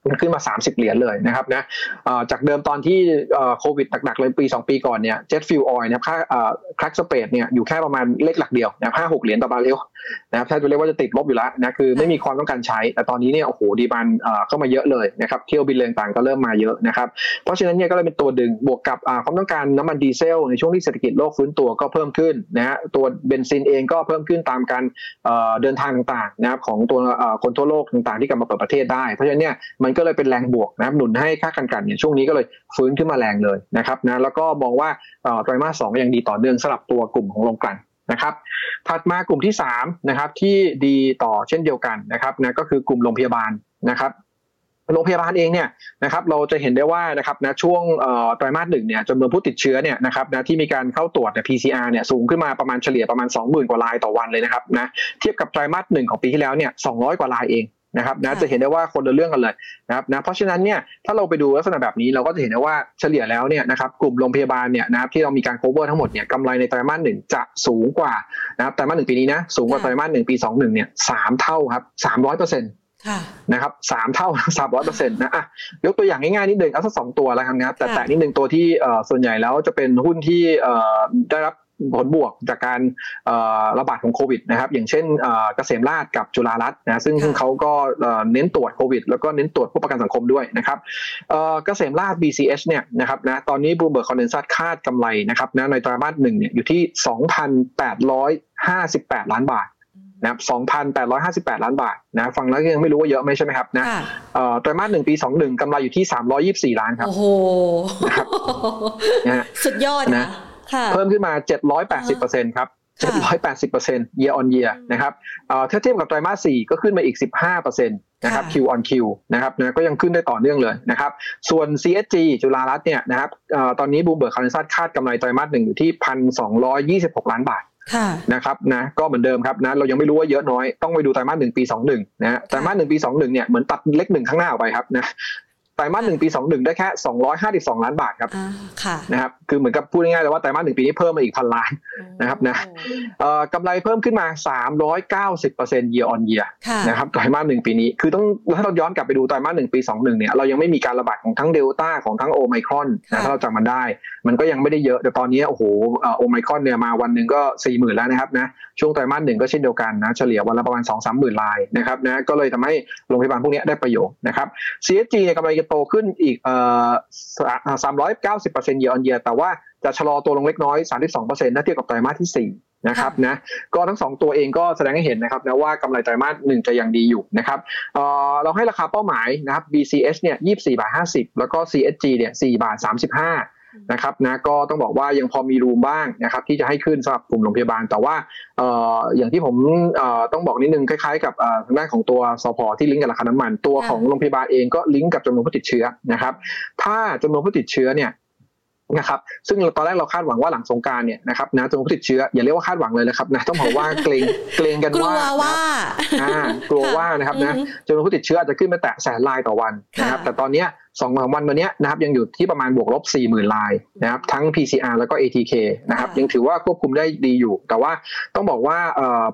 มันขึ้นมา 30 เหรียญเลยนะครับนะจากเดิมตอนที่โควิดหนักๆเลยปี 2 ปีก่อนเนี่ย jet fuel oil นะครับค่า crack spread เนี่ยอยู่แค่ประมาณเลขหลักเดียวนะห้าหกเหรียญต่อบาร์เรลนะครับถ้าจะเรียกว่าจะติดลบอยู่แล้วนะคือไม่มีความต้องการใช้ แต่ตอนนี้เนี่ยโอ้โห demand เข้ามาเยอะเลยนะครับเที่ยวบินอะไรต่างก็เริ่มมาเยอะนะครับเพราะฉะนั้นเนี่ยก็เลยเป็นตัวดึงบวกกับความต้องการน้ำมันดีเซล ในช่วงที่เศรษฐกิจโลกฟื้นตัวก็เพิ่มขึ้นนะฮะตัวเบนซินเองก็เพิ่มขึ้นตามการเดินทางต่างๆนะครับของตัวคนทั่วโลกต่างๆ ที่กลับมาเปิดประเทศได้เพราะฉะนั้นเนี่ยมันก็เลยเป็นแรงบวกนะครับหนุนให้ค่าการกันเนี่ยช่วงนี้ก็เลยฟื้นขึ้นมาแรงเลยนะครับนะแล้วก็มองว่าไตรมาสสองยังดีต่อเนื่องสำหรับตัวกลุ่มของโรงกลั่นนะครับถัดมากลุ่มที่3นะครับที่ดีต่อเช่นเดียวกันนะครับนะก็คือกลุ่มโรงพยาบาลนะครับโรงพยาบาลเองเนี่ยนะครับเราจะเห็นได้ว่านะครับนะช่วงไตรมาสหนึ่งเนี่ยจำนวนผู้ติดเชื้อเนี่ยนะครับนะที่มีการเข้าตรวจเนี่ย PCR เนี่ยสูงขึ้นมาประมาณเฉลี่ยประมาณ 20,000 กว่ารายต่อวันเลยนะครับนะเทียบกับไตรมาสหนึ่งของปีที่แล้วเนี่ย200 กว่ารายเอง นะครับนะค่ะจะเห็นได้ว่าคนละเรื่องกันเลยนะครับนะเพราะฉะนั้นเนี่ยถ้าเราไปดูลักษณะแบบนี้เราก็จะเห็นได้ว่าเฉลี่ยแล้วเนี่ยนะครับกลุ่มโรงพยาบาลเนี่ยนะครับที่เรามีการ cover ทั้งหมดเนี่ยกำไรในไตรมาสหนึ่งจะสูงกว่านะครับไตรมาสหนึ่งปีนี้นะสูงกว่าค่ะไตรมาสหนึ่งปีสองหนึ่งเนี่ยสามเท่าครับสามร้อยเปอร์เซ็นต์ค่ะนะครับสามเท่าสามร้อยเปอร์เซ็นต์นะอะยกตัวอย่างง่ายๆนิดนึงเอาสักสองตัวแล้วกันนะครับแต่ค่ะแต่นิดนึงตัวที่เอ่อส่วนใหญ่แล้วจะเป็นหุ้นที่เอ่อได้รับ ผลบวกจากการเอ่อระบาดของโควิดนะครับ อย่างเช่นเอ่อเกษมราชกับจุฬารัตน์นะซึ่งค่ะซึ่งเขาก็เอ่อเน้นตรวจโควิด แล้วก็เน้นตรวจผู้ประกันสังคมด้วยนะครับเอ่อเกษมราช BCH เนี่ยนะครับนะตอนนี้บูเบิร์กคอนเดนซัคาดกำไรนะครับนะในไตรมาสหนึ่งเนี่ยอยู่ที่ 2,858 ล้านบาทนะครับ2,858 ล้านบาทนะ ฟังแล้วยังไม่รู้ว่าเยอะไหมใช่ไหมครับนะค่ะเอ่อไตรมาสหนึ่งปี21กำไรอยู่ที่ 324 ล้านครับ โอ้โหนะครับนะฮะสุดยอดนะค่ะ เพิ่มขึ้นมา 780%ครับค่ะ780% year on year นะครับเอ่อถ้าเทียบกับไตรมาส 4 ก็ขึ้นมาอีก 15%นะครับ Q on Q นะครับนะก็ยังขึ้นได้ต่อเนื่องเลยนะครับ ส่วน CHG จุฬารัตน์เนี่ยนะครับตอนนี้ Bloomberg consensus คาดกำไรไตรมาสหนึ่งอยู่ที่พันสองร้อยยี่สิบหกล้านบาทนะครับนะก็เหมือนเดิมครับนะเรายังไม่รู้ว่าเยอะน้อยต้องไปดูไตรมาสหนึ่งปีสองหนึ่งนะไตรมาสหนึ่งปีสองหนึ่งเนี่ยเหมือนตัดเลขหนึ่งข้างหน้าออกไปครับนะไต รมาสหนึ่งปีสองหนึ่งได้แค่สองร้อยห้าสิบสองล้านบาทครับนะครับคือเหมือนกับพูดง่ายๆเลยว่าไตรมาสหนึ่งปีนี้เพิ่มมาอีกพันล้านนะครับนะกำไรเพิ่มขึ้นมาสามร้อยเก้าสิบเปอร์เซ็นต์ year on year นะครับไตรมาสหนึ่งปีนี้คือต้องถ้าเราย้อนกลับไปดูไตรมาสหนึ่งปีสองหนึ่งเนี่ยเรายังไม่มีการระบาดของทั้งเดลต้าของทั้งโอไมครอนนะถ้าเราจำมันได้ มันก็ยังไม่ได้เยอะแต่ตอนนี้โอ้โหโอไมครอนเนี่ยมาวันหนึ่งก็สี่หมื่นแล้วนะครับนะช่วงไตรมาสหนึ่งก็เช่นเดียวกันนะเฉลี่ยวันละประมาณสองสามหมื่นรายนะครับนะก็เลยทำให้โรงพยาบาลพวกนี้ได้ประโยชน์นะครับ CSG เนี่ยกำไรจะโตขึ้นอีกสามร้อยเก้าสิบเปอร์เซ็นต์เยออนเยียแต่ว่าจะชะลอตัวลงเล็กน้อยสามสิบสองเปอร์เซ็นต์ถ้าเทียบกับไตรมาสที่สี่นะครับนะก็ทั้งสองตัวเองก็แสดงให้เห็นนะครับนะว่ากำไรไตรมาสหนึ่งจะยังดีอยู่นะครับเเราให้ราคาเป้าหมายนะครับ BCS เนี่ยยี่สี่บาทห้าสิบแล้วก็ CSG เนี่ยสี่บาทสามสิบห้า นะครับนะก็ต้องบอกว่ายังพอมีรูมบ้างนะครับที่จะให้ขึ้นสำหรับกลุ่มโรงพยาบาล แต่ว่าเอ่ออย่างที่ผมเอ่อต้องบอกนิดนึงคล้ายๆ กับทางด้านของตัวสพที่ลิงก์กับราคาน้ำมัน ตัวของโรงพยาบาลเองก็ลิงก์กับจำนวนผู้ติดเชื้อนะครับถ้าจำนวนผู้ติดเชื้อเนี่ยนะครับซึ่งตอนแรกเราคาดหวังว่าหลังสงการเนี่ยนะครับนะจำนวนผู้ติดเชื้ออย่าเรียกว่าคาดหวังเลยนะครับนะต้องบอกว่าเกรงเกรงกันว่ากลัวว่ากลัวว่านะครับนะจำนวนผู้ติดเชื้ออาจจะขึ้นมาแตะแสนรายต่อวันนะครับแต่ตอนนี้ สองวันวันนี้นะครับยังอยู่ที่ประมาณบวกลบ4 0,000ลายนะครับทั้ง PCR แล้วก็ ATK นะครับยังถือว่าควบคุมได้ดีอยู่ แต่ว่าต้องบอกว่า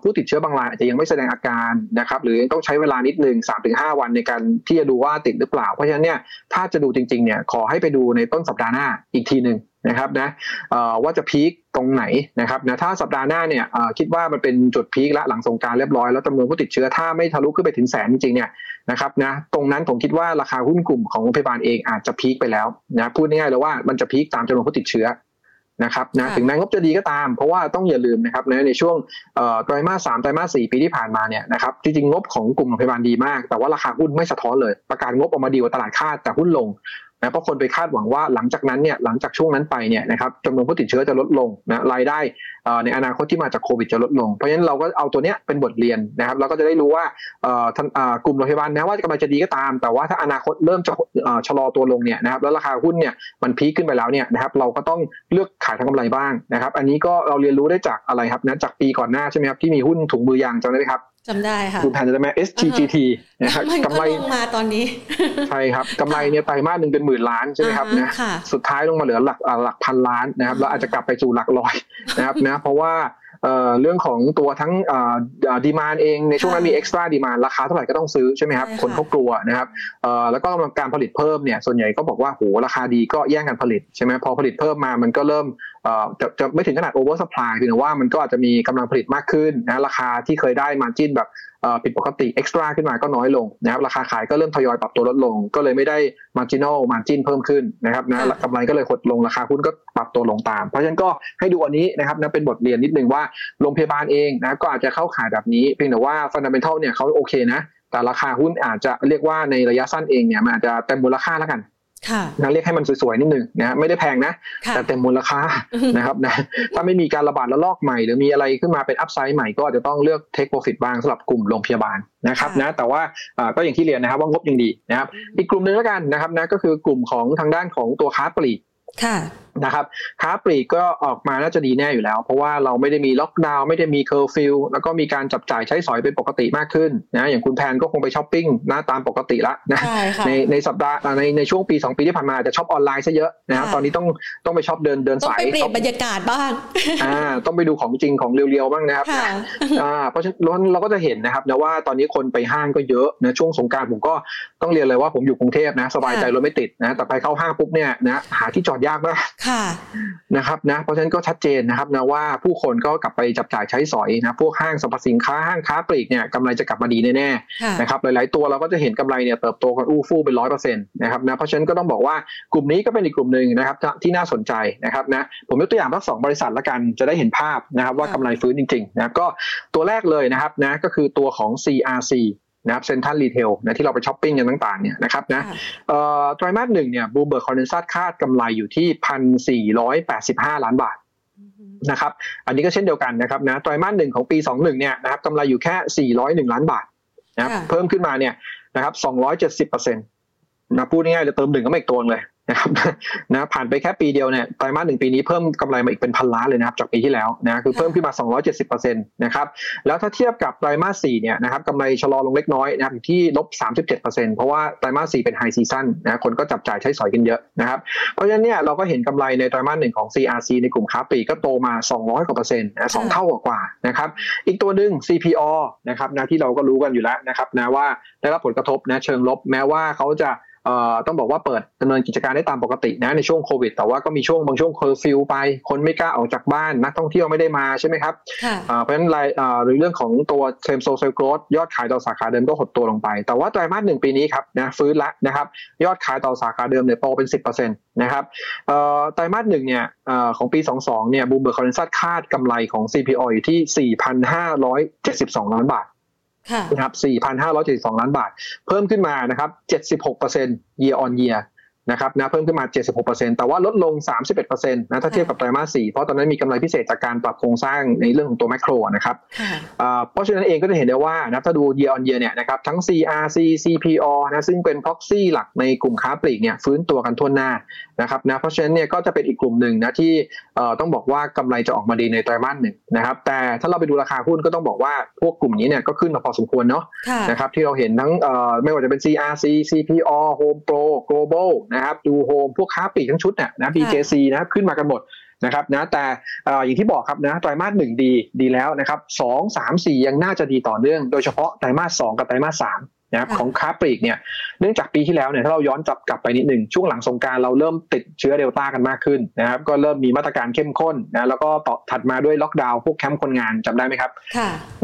ผู้ติดเชื้อบางรายอาจจะยังไม่แสดงอาการนะครับหรือต้องใช้เวลานิดหนึ่ง3-5 วันในการที่จะดูว่าติดหรือเปล่า เพราะฉะนั้นเนี่ยถ้าจะดูจริงๆเนี่ยขอให้ไปดูในต้นสัปดาห์หน้าอีกทีหนึ่ง นะครับนะว่าจะพีคตรงไหนนะครับนะถ้าสัปดาห์หน้าเนี่ยคิดว่ามันเป็นจุดพีคละหลังสงการเรียบร้อยแล้วจำนวนผู้ติดเชื้อถ้าไม่ทะลุขึ้นไปถึงแสนจริงๆเนี่ยนะครับนะตรงนั้นผมคิดว่าราคาหุ้นกลุ่มของโรงพยาบาลเองอาจจะพีคไปแล้วนะพูดง่ายๆเลยว่ามันจะพีคตามจำนวนผู้ติดเชื้อนะครับนะถึงแม้งบจะดีก็ตาม เพราะว่าต้องอย่าลืมนะครับนะในช่วงไตรมาสสามไตรมาสสี่ปีที่ผ่านมาเนี่ยนะครับจริงๆงบของกลุ่มโรงพยาบาลดีมาก แต่ว่าราคาหุ้นไม่สะท้อนเลย ประกาศงบออกมาดีกว่าตลาดคาดแต่หุ้นลง นะเพราะคนไปคาดหวังว่าหลังจากนั้นเนี่ยหลังจากช่วงนั้นไปเนี่ยนะครับจำนวนผู้ติดเชื้อจะลดลงนะรายได้ในอนาคตที่มาจากโควิดจะลดลง เพราะฉะนั้นเราก็เอาตัวเนี้ยเป็นบทเรียนนะครับเราก็จะได้รู้ว่ากลุ่มโรงพยาบาลแม้ว่ากำลังจะดีก็ตาม แต่ว่าถ้าอนาคตเริ่มจะชะลอตัวลงเนี่ยนะครับแล้วราคาหุ้นเนี่ยมันพีคขึ้นไปแล้วเนี่ยนะครับเราก็ต้องเลือกขายทางกำไรบ้างนะครับ อันนี้ก็เราเรียนรู้ได้จากอะไรครับนะจากปีก่อนหน้าใช่ไหมครับที่มีหุ้นถุงมือยางจำได้ไหมครับจำได้ค่ะคุณแพนจะได้ไหม STGT นะครับกำไรลงมาตอนนี้ ใช่ครับกำไรเนี่ยไตรมาสหนึ่งเป็นหมื่นล้านใช่ไหมครับนะสุดท้ายลงมาเหลือหลักหลักพันล้านนะครับแล้วอาจจะกลับไปสู่หลักร้อยนะครับนะเพราะว่า เรื่องของตัวทั้ง demand เองในช่วงนั้นมี extra demand ราคาเท่าไหร่ก็ต้องซื้อใช่ไหมครับคนเขากลัวนะครับแล้วก็การผลิตเพิ่มเนี่ยส่วนใหญ่ก็บอกว่าโหราคาดีก็แย่งกันผลิตใช่ไหมพอผลิตเพิ่มมามันก็เริ่มจะจะไม่ถึงขนาด over supply คือว่ามันก็อาจจะมีกำลังผลิตมากขึ้นนะราคาที่เคยได้ margin แบบ ผิดปกติ extra ขึ้นมาก็น้อยลงนะครับราคาขายก็เริ่มทยอยปรับตัวลดลง ก็เลยไม่ได้มาจิโนมาจินเพิ่มขึ้นนะครับนะกำไรก็เลยหดลงราคาหุ้นก็ปรับตัวลงตาม เพราะฉะนั้นก็ให้ดูอันนี้นะครับนะเป็นบทเรียนนิดนึงว่าโรงพยาบาลเองนะก็อาจจะเข้าข่ายแบบนี้เพียงแต่ว่า fundamental เนี่ยเขาโอเคนะแต่ราคาหุ้นอาจจะเรียกว่าในระยะสั้นเองเนี่ยมันอาจจะเต็มมูลค่าแล้วกัน นะเรียกให้มันสวยๆนิดนึงนะไม่ได้แพงนะ แต่เต็มมูลค่านะครับนะถ้าไม่มีการระบาดระลอกใหม่ หรือมีอะไรขึ้นมาเป็น upside ใหม่ก็อาจจะต้องเลือก take profit บ้างสำหรับกลุ่มโรงพยาบาลนะครับนะแต่ว่าก็อย่างที่เรียนนะครับว่างบยังดีนะครับ อีกกลุ่มหนึ่งแล้วกันนะครับนะก็คือกลุ่มของทางด้านของตัวค้าปลีกนะครับค้าปลีกก็ออกมาน่าจะดีแน่อยู่แล้ว เพราะว่าเราไม่ได้มีล็อกดาวน์ไม่ได้มีเคอร์ฟิวแล้วก็มีการจับจ่ายใช้สอยเป็นปกติมากขึ้นนะอย่างคุณแทนก็คงไปช้อปปิ้งนะตามปกติละนะในในสัปดาห์ในในช่วงปี 2 ปีที่ผ่านมาจะช้อปออนไลน์ซะเยอะนะครับตอนนี้ต้องต้องไปช้อปเดินเดินสายต้องไปเปลี่ยนบรรยากาศบ้างอ่าต้องไปดูของจริงของ real ๆบ้างนะครับอ่าเพราะฉะนั้นเราก็จะเห็นนะครับนะว่าตอนนี้คนไปห้างก็เยอะนะช่วงสงกรานต์ผมก็ต้องเรียนเลยว่าผมอยู่กรุงเทพนะสบายใจรถไม่ติดนะแต่ไปเข้าห้างปุ๊บเนี่ยนะหาที่จอดยากมากนะครับนะเพราะฉะนั้นก็ชัดเจนนะครับนะว่าผู้คนก็กลับไปจับจ่ายใช้สอยนะพวกห้างสรรพสินค้าห้างค้าปลีกเนี่ยกำไรจะกลับมาดีแน่ๆนะครับหลายๆตัวเราก็จะเห็นกำไรเนี่ยเติบโตกันอู้ฟู่เป็นร้อยเปอร์เซ็นต์นะครับนะเพราะฉะนั้นก็ต้องบอกว่ากลุ่มนี้ก็เป็นอีกกลุ่มหนึ่งนะครับที่น่าสนใจนะครับนะผมยกตัวอย่างทั้งสองบริษัทละกันจะได้เห็นภาพนะครับว่ากำไรฟื้นจริงๆนะก็ตัวแรกเลยนะครับนะก็คือตัวของ CRC นะครับเซ็นทรัลรีเทลนะที่เราไปช้อปปิ้งกันต่างๆเนี่ยนะครับนะไตรมาสหนึ่งเนี่ย Bloomberg consensus คาดกำไรอยู่ที่พันสี่ร้อยแปดสิบห้าล้านบาทนะครับอันนี้ก็เช่นเดียวกันนะครับนะไตรมาสหนึ่งของปีสองหนึ่งเนี่ยนะครับกำไรอยู่แค่สี่ร้อยหนึ่งล้านบาทนะครับเพิ่มขึ้นมาเนี่ยนะครับ270เปอร์เซ็นต์นะพูดง่ายๆเลยเติมหนึ่งเข้าไปอีกตัวเลย นะครับนะผ่านไปแค่ปีเดียวเนี่ยไตรมาสหนึ่งปีนี้เพิ่มกำไรมาอีกเป็นพันล้านเลยนะครับจากปีที่แล้วนะคือเพิ่มขึ้นมา 270%นะครับแล้วถ้าเทียบกับไตรมาสสี่เนี่ยนะครับกำไรชะลอลงเล็กน้อยนะครับที่ลบ 37%เพราะว่าไตรมาสสี่เป็น high season นะคนก็จับจ่ายใช้สอยกันเยอะนะครับเพราะฉะนั้นเนี่ยเราก็เห็นกำไรในไตรมาสหนึ่งของ CRC ในกลุ่มค้าปลีกก็โตมา 200กว่าเปอร์เซ็นต์นะสองเท่ากว่านะครับอีกตัวหนึ่ง CPALL นะครับนะที่เราก็รู้กันอยู่แล้วนะครับนะว่าได้รับผลกระทบนะเชิงลบแม้ว่าเขาจะ ต้องบอกว่าเปิดดำเนินกิจการได้ตามปกตินะในช่วงโควิด แต่ว่าก็มีช่วงบางช่วงเคอร์ฟิวไป คนไม่กล้าออกจากบ้านนักท่องเที่ยวไม่ได้มาใช่ไหมครับเพราะฉะนั้นรายหรือเรื่องของตัว same store sales growth ยอดขายต่อสาขาเดิมก็หดตัวลงไป แต่ว่าไตรมาสหนึ่งปีนี้ครับนะฟื้นละนะครับยอดขายต่อสาขาเดิมเนี่ยโตเป็น 10%นะครับไตรมาสหนึ่งเนี่ยของปี 22เนี่ย Bloomberg consensus คาดกำไรของ CPALL อยู่ที่ 4,572 ล้านบาท นะครับ4,572 ล้านบาท เพิ่มขึ้นมานะครับ76% year on year นะครับนะเพิ่มขึ้นมา 76%แต่ว่าลดลง 31%นะถ้าเทียบกับไตรมาส 4 เพราะตอนนั้นมีกำไรพิเศษจากการปรับโครงสร้างในเรื่องของตัวแมคโครนะครับเพราะฉะนั้นเองก็จะเห็นได้ว่านะถ้าดู year on year เนี่ยนะครับทั้ง CRC CPO นะซึ่งเป็น proxy หลักในกลุ่มค้าปลีกเนี่ยฟื้นตัวกันทั่วหน้านะครับนะเพราะฉะนั้นเนี่ยก็จะเป็นอีกกลุ่มหนึ่งนะที่ต้องบอกว่ากำไรจะออกมาดีในไตรมาสหนึ่งนะครับแต่ถ้าเราไปดูราคาหุ้นก็ต้องบอกว่าพวกกลุ่มนี้เนี่ยก็ขึ้นมาพอสมควรเนาะนะครับที่เราเห็นทั้งไม่ว่าจะเป็น CRC CPALL Home Pro Global นะครับดูโฮมพวกค้าปลีกทั้งชุดเนี่ยนะ BJC นะขึ้นมากันหมดนะครับนะแต่อย่างที่บอกครับนะไตรมาสหนึ่งดีดีแล้วนะครับสองสามสี่ยังน่าจะดีต่อเนื่อง โดยเฉพาะไตรมาสสองกับไตรมาสสาม นะครับของค้าปลีกเนี่ยเนื่องจากปีที่แล้วเนี่ยถ้าเราย้อนกลับกลับไปนิดหนึ่งช่วงหลังสงกรานต์เราเริ่มติดเชื้อเดลต้ากันมากขึ้นนะครับก็เริ่มมีมาตรการเข้มข้นนะแล้วก็ต่อถัดมาด้วยล็อกดาวน์พวกแคมป์คนงานจำได้ไหมครับ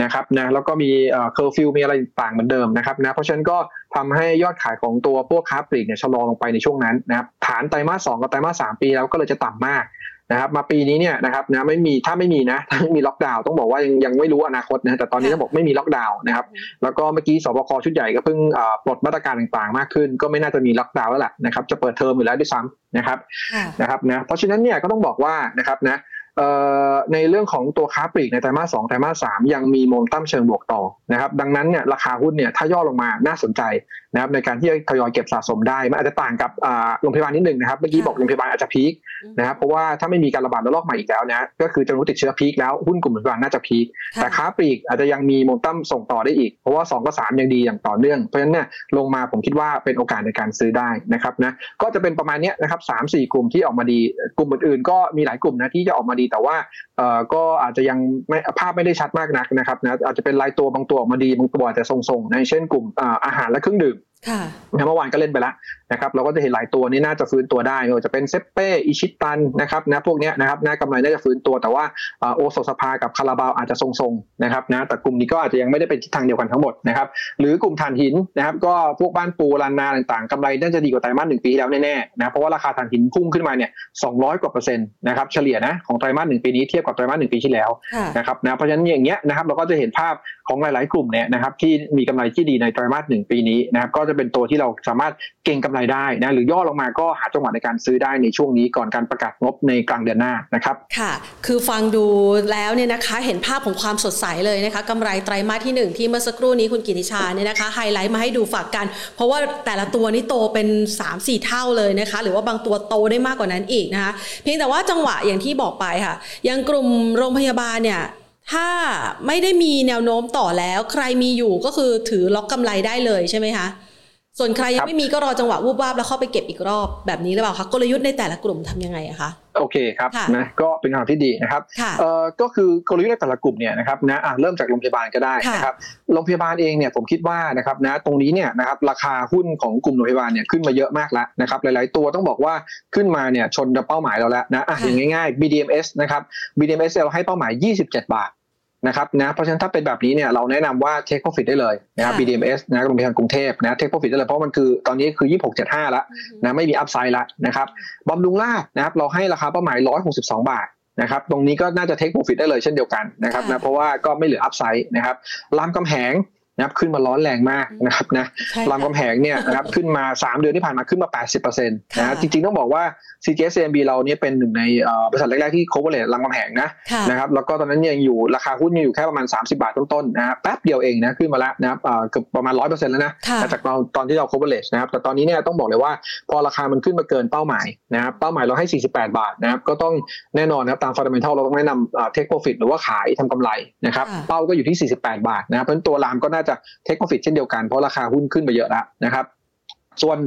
นะครับนะแล้วก็มีเคอร์ฟิวมีอะไรต่างเหมือนเดิมนะครับนะเพราะฉะนั้นก็ทำให้ยอดขายของตัวพวกค้าปลีกเนี่ยชะลอลงไปในช่วงนั้นนะครับฐานไตรมาสสองกับไตรมาสสามปีแล้วก็เลยจะต่ำมาก นะครับมาปีนี้เนี่ยนะครับนะไม่มีถ้าไม่มีนะถ้าไม่มีล็อกดาวน์ต้องบอกว่ายังยังไม่รู้อนาคตนะแต่ตอนนี้ต้องบอกไม่มีล็อกดาวน์นะครับแล้วก็เมื่อกี้ศบคชุดใหญ่ก็เพิ่งปลดมาตรการต่างๆ มากขึ้น ก็ไม่น่าจะมีล็อกดาวน์แล้วแหละนะครับจะเปิดเทอมอยู่แล้วด้วยซ้ำนะครับนะครับนะเพราะฉะนั้นเนี่ยก็ต้องบอกว่านะครับนะ ในเรื่องของตัวค้าปลีกในไตรมาสสองไตรมาสสามยังมีโมเมนตัมเชิงบวกต่อนะครับดังนั้นเนี่ยราคาหุ้นเนี่ยถ้าย่อลงมาน่าสนใจนะครับในการที่จะทยอยเก็บสะสมได้มันอาจจะต่างกับโรงพยาบาลนิดหนึ่งนะครับเมื่อกี้บอกโรงพยาบาลอาจจะพีคนะครับเพราะว่าถ้าไม่มีการระบาดระลอกใหม่อีกแล้วนะก็คือจะรู้ติดเชื้อพีคแล้วหุ้นกลุ่มโรงพยาบาลน่าจะพีคแต่ค้าปลีกอาจจะยังมีโมเมนตัมส่งต่อได้อีกเพราะว่า2กับ3ยังดีอย่างต่อเนื่องเพราะฉะนั้นเนี่ยลงมาผมคิดว่าเป็นโอกาสในการซื้อได้นะครับนะก็จะเป็นประมาณนี้นะครับสามสี่กลุ่มที่ออกมาดีกลุ่มอื่นๆก็มีหลายกลุ่มนะที่จะออกมาดีแต่ว่าก็อาจจะยังไม่ภาพไม่ได้ชัดมากนักนะครับนะอาจจะเป็นรายตัวบางตัวออกมาดีบางตัวอาจจะทรงๆในเช่นกลุ่มอาหารและเครื่องดื่มเมื่อวานก็เล่นไปแล้วนะครับเราก็จะเห็นหลายตัวนี้น่าจะฟื้นตัวได้ไม่ว่าจะเป็นเซเป้อิชิตันนะครับนะพวกนี้นะครับน่ากำไรน่าจะฟื้นตัวแต่ว่าโอโซสภากับคาราบาวอาจจะทรงๆนะครับนะแต่กลุ่มนี้ก็อาจจะยังไม่ได้เป็นทิศทางเดียวกันทั้งหมดนะครับหรือกลุ่มถ่านหินนะครับก็พวกบ้านปูลานนาต่างๆกำไรน่าจะดีกว่าไตรมาสหนึ่งปีแล้วแน่ๆนะเพราะว่าราคาถ่านหินพุ่งขึ้นมาเนี่ยสองกว่าเปอร์เซ็นต์นะครับเฉลี่ยนะของไตรมาสหนึ่งปีนี้เทียบกับไตรมาสหนึ่งปีที่แล้วนะครับนะเพราะฉะนั้นอย่างเงี้ยนะครับเราก็จะเห็นภาพของหลาย ๆ กลุ่มเนี่ยนะครับที่มีกำไรที่ดีในไตรมาสหนึ่งปีนี้นะครับก็จะเป็นตัวที่เราสามารถเก่งกำไรได้นะหรือย่อลงมาก็หาจังหวะในการซื้อได้ในช่วงนี้ก่อนการประกาศงบในกลางเดือนหน้านะครับค่ะ คือฟังดูแล้วเนี่ยนะคะเห็นภาพของความสดใสเลยนะคะกำไรไตรมาสที่ 1 ที่เมื่อสักครู่นี้คุณกิติชาเนี่ยนะคะไฮไลท์มาให้ดูฝากกัน เพราะว่าแต่ละตัวนี้โตเป็น 3-4 เท่าเลยนะคะ หรือว่าบางตัวโตได้มากกว่านั้นอีกนะคะ เพียงแต่ว่าจังหวะอย่างที่บอกไปค่ะยังกลุ่มโรงพยาบาลเนี่ยถ้าไม่ได้มีแนวโน้มต่อแล้ว ใครมีอยู่ก็คือถือล็อกกำไรได้เลยใช่ไหมคะ ส่วนใครยังไม่มีก็รอจังหวะวูบวาบแล้วเข้าไปเก็บอีกรอบแบบนี้หรือเปล่าคะกลยุทธ์ในแต่ละกลุ่มทํำยังไงอะคะโอเคครับนะก็เป็นคำถามที่ดีนะครับเอ่อก็คือกลยุทธ์ในแต่ละกลุ่มเนี่ยนะครับนะเริ่มจากโรงพยาบาลก็ได้นะครับโรงพยาบาลเองเนี่ยผมคิดว่านะครับนะตรงนี้เนี่ยนะครับราคาหุ้นของกลุ่มโรงพยาบาลเนี่ยขึ้นมาเยอะมากแล้วนะครับหลาย ๆ ตัวต้องบอกว่าขึ้นมาเนี่ยชนเป้าหมายเราแล้วนะอะอย่างง่าย ๆ BDMs นะครับ BDMs เราให้เป้าหมาย 27 บาท นะครับนะเพราะฉะนั้นถ้าเป็นแบบนี้เนี่ยเราแนะนำว่าเทคโปรฟิตได้เลยนะครับ BDMs นะโรงพยาบาลกรุงเทพนะเทคโปรฟิตได้เลยเพราะมันคือตอนนี้คือ 26.75 แล้วนะไม่มีอัพไซด์ละนะครับบำรุงราชนะครับเราให้ราคาเป้าหมาย 162 บาทนะครับตรงนี้ก็น่าจะเทคโปรฟิตได้เลยเช่นเดียวกันนะครับนะเพราะว่าก็ไม่เหลืออัพไซด์นะครับรามกำแหง นะครับขึ้นมาร้อนแรงมากนะครับนะรามคำแหงเนี่ยนะครับขึ้นมา 3 เดือนที่ผ่านมาขึ้นมา 80%นะจริงๆต้องบอกว่า CGSMB เราเนี่ยเป็นหนึ่งในบริษัทแรกๆที่ coverage รามคำแหงนะนะครับแล้วก็ตอนนั้นยังอยู่ราคาหุ้นยังอยู่แค่ประมาณ 30 บาทต้นๆนะแป๊บเดียวเองนะขึ้นมาแล้วนะครับเกือบประมาณ 100%แล้วนะจากตอนตอนที่เรา coverage นะครับแต่ตอนนี้เนี่ยต้องบอกเลยว่าพอราคามันขึ้นมาเกินเป้าหมายนะครับเป้าหมายเราให้ 48 บาทนะครับก็ต้องแน่นอนนะครับตาม fundamental เราต้องแนะนำ take profit หรือว่าขายทำกำไรนะครับเป้าก็อยู่ที่ 48 บาทนะครับเพราะตัวรามก็น่าจะ take profit เช่นเดียวกันเพราะราคาหุ้นขึ้นไปเยอะแล้วนะครับส่วน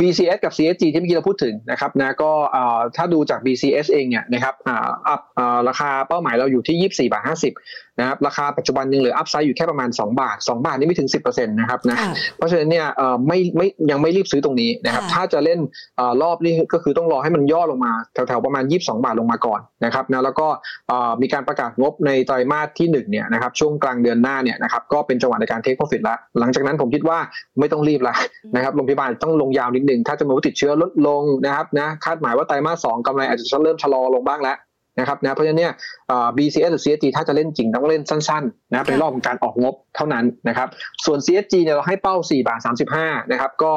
BCS กับ CSG ที่เมื่อกี้เราพูดถึงนะครับนะก็ถ้าดูจาก BCS เองเนี่ยนะครับอัพราคาเป้าหมายเราอยู่ที่ 24บาท50 นะครับราคาปัจจุบันยังเหลืออัพไซด์อยู่แค่ประมาณ 2 บาท 2 บาทนี่ไม่ถึง 10%นะครับนะเพราะฉะนั้นเนี่ยไม่ไม่ยังไม่รีบซื้อตรงนี้นะครับถ้าจะเล่นรอบนี้ก็คือต้องรอให้มันย่อลงมาแถวๆประมาณ 22 บาทลงมาก่อนนะครับนะแล้วก็มีการประกาศงบในไตรมาสที่1เนี่ยนะครับช่วงกลางเดือนหน้าเนี่ยนะครับก็เป็นจังหวะในการเทคโปรฟิตแล้วหลังจากนั้นผมคิดว่าไม่ต้องรีบละนะครับโรงพยาบาลต้องลงยาวนิดนึงถ้าจะมาติดเชื้อลดลงนะครับนะคาดหมายว่าไตรมาสสองกำไรอาจจะเริ่มชะลอลงบ้างแล้ว นะครับนะเพราะฉะนั้นเนี่ย BCS หรือ CSG ถ้าจะเล่นจริงต้องเล่นสั้นๆนะเป็นรอบของการออกงบเท่านั้นนะครับส่วน CSG เนี่ยเราให้เป้า 4 บาท 35 นะครับก็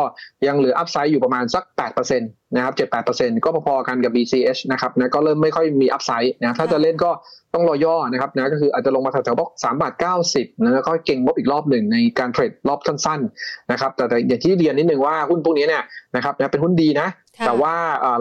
ยังเหลืออัพไซด์อยู่ประมาณสัก 8%นะครับ7-8%ก็พอๆกันกับ BCH นะครับนะก็เริ่มไม่ค่อยมีอัพไซด์นะถ้าจะเล่นก็ต้องรอย่อนะครับนะก็คืออาจจะลงมาแถวๆบอกสามบาทเก้าสิบแล้วก็เก่งงบอีกรอบหนึ่งในการเทรดรอบสั้นๆนะครับแต่แต่อย่างที่เรียนนิดนึงว่าหุ้นพวกนี้เนี่ยนะครับนะเป็นหุ้นดีนะ แต่ว่า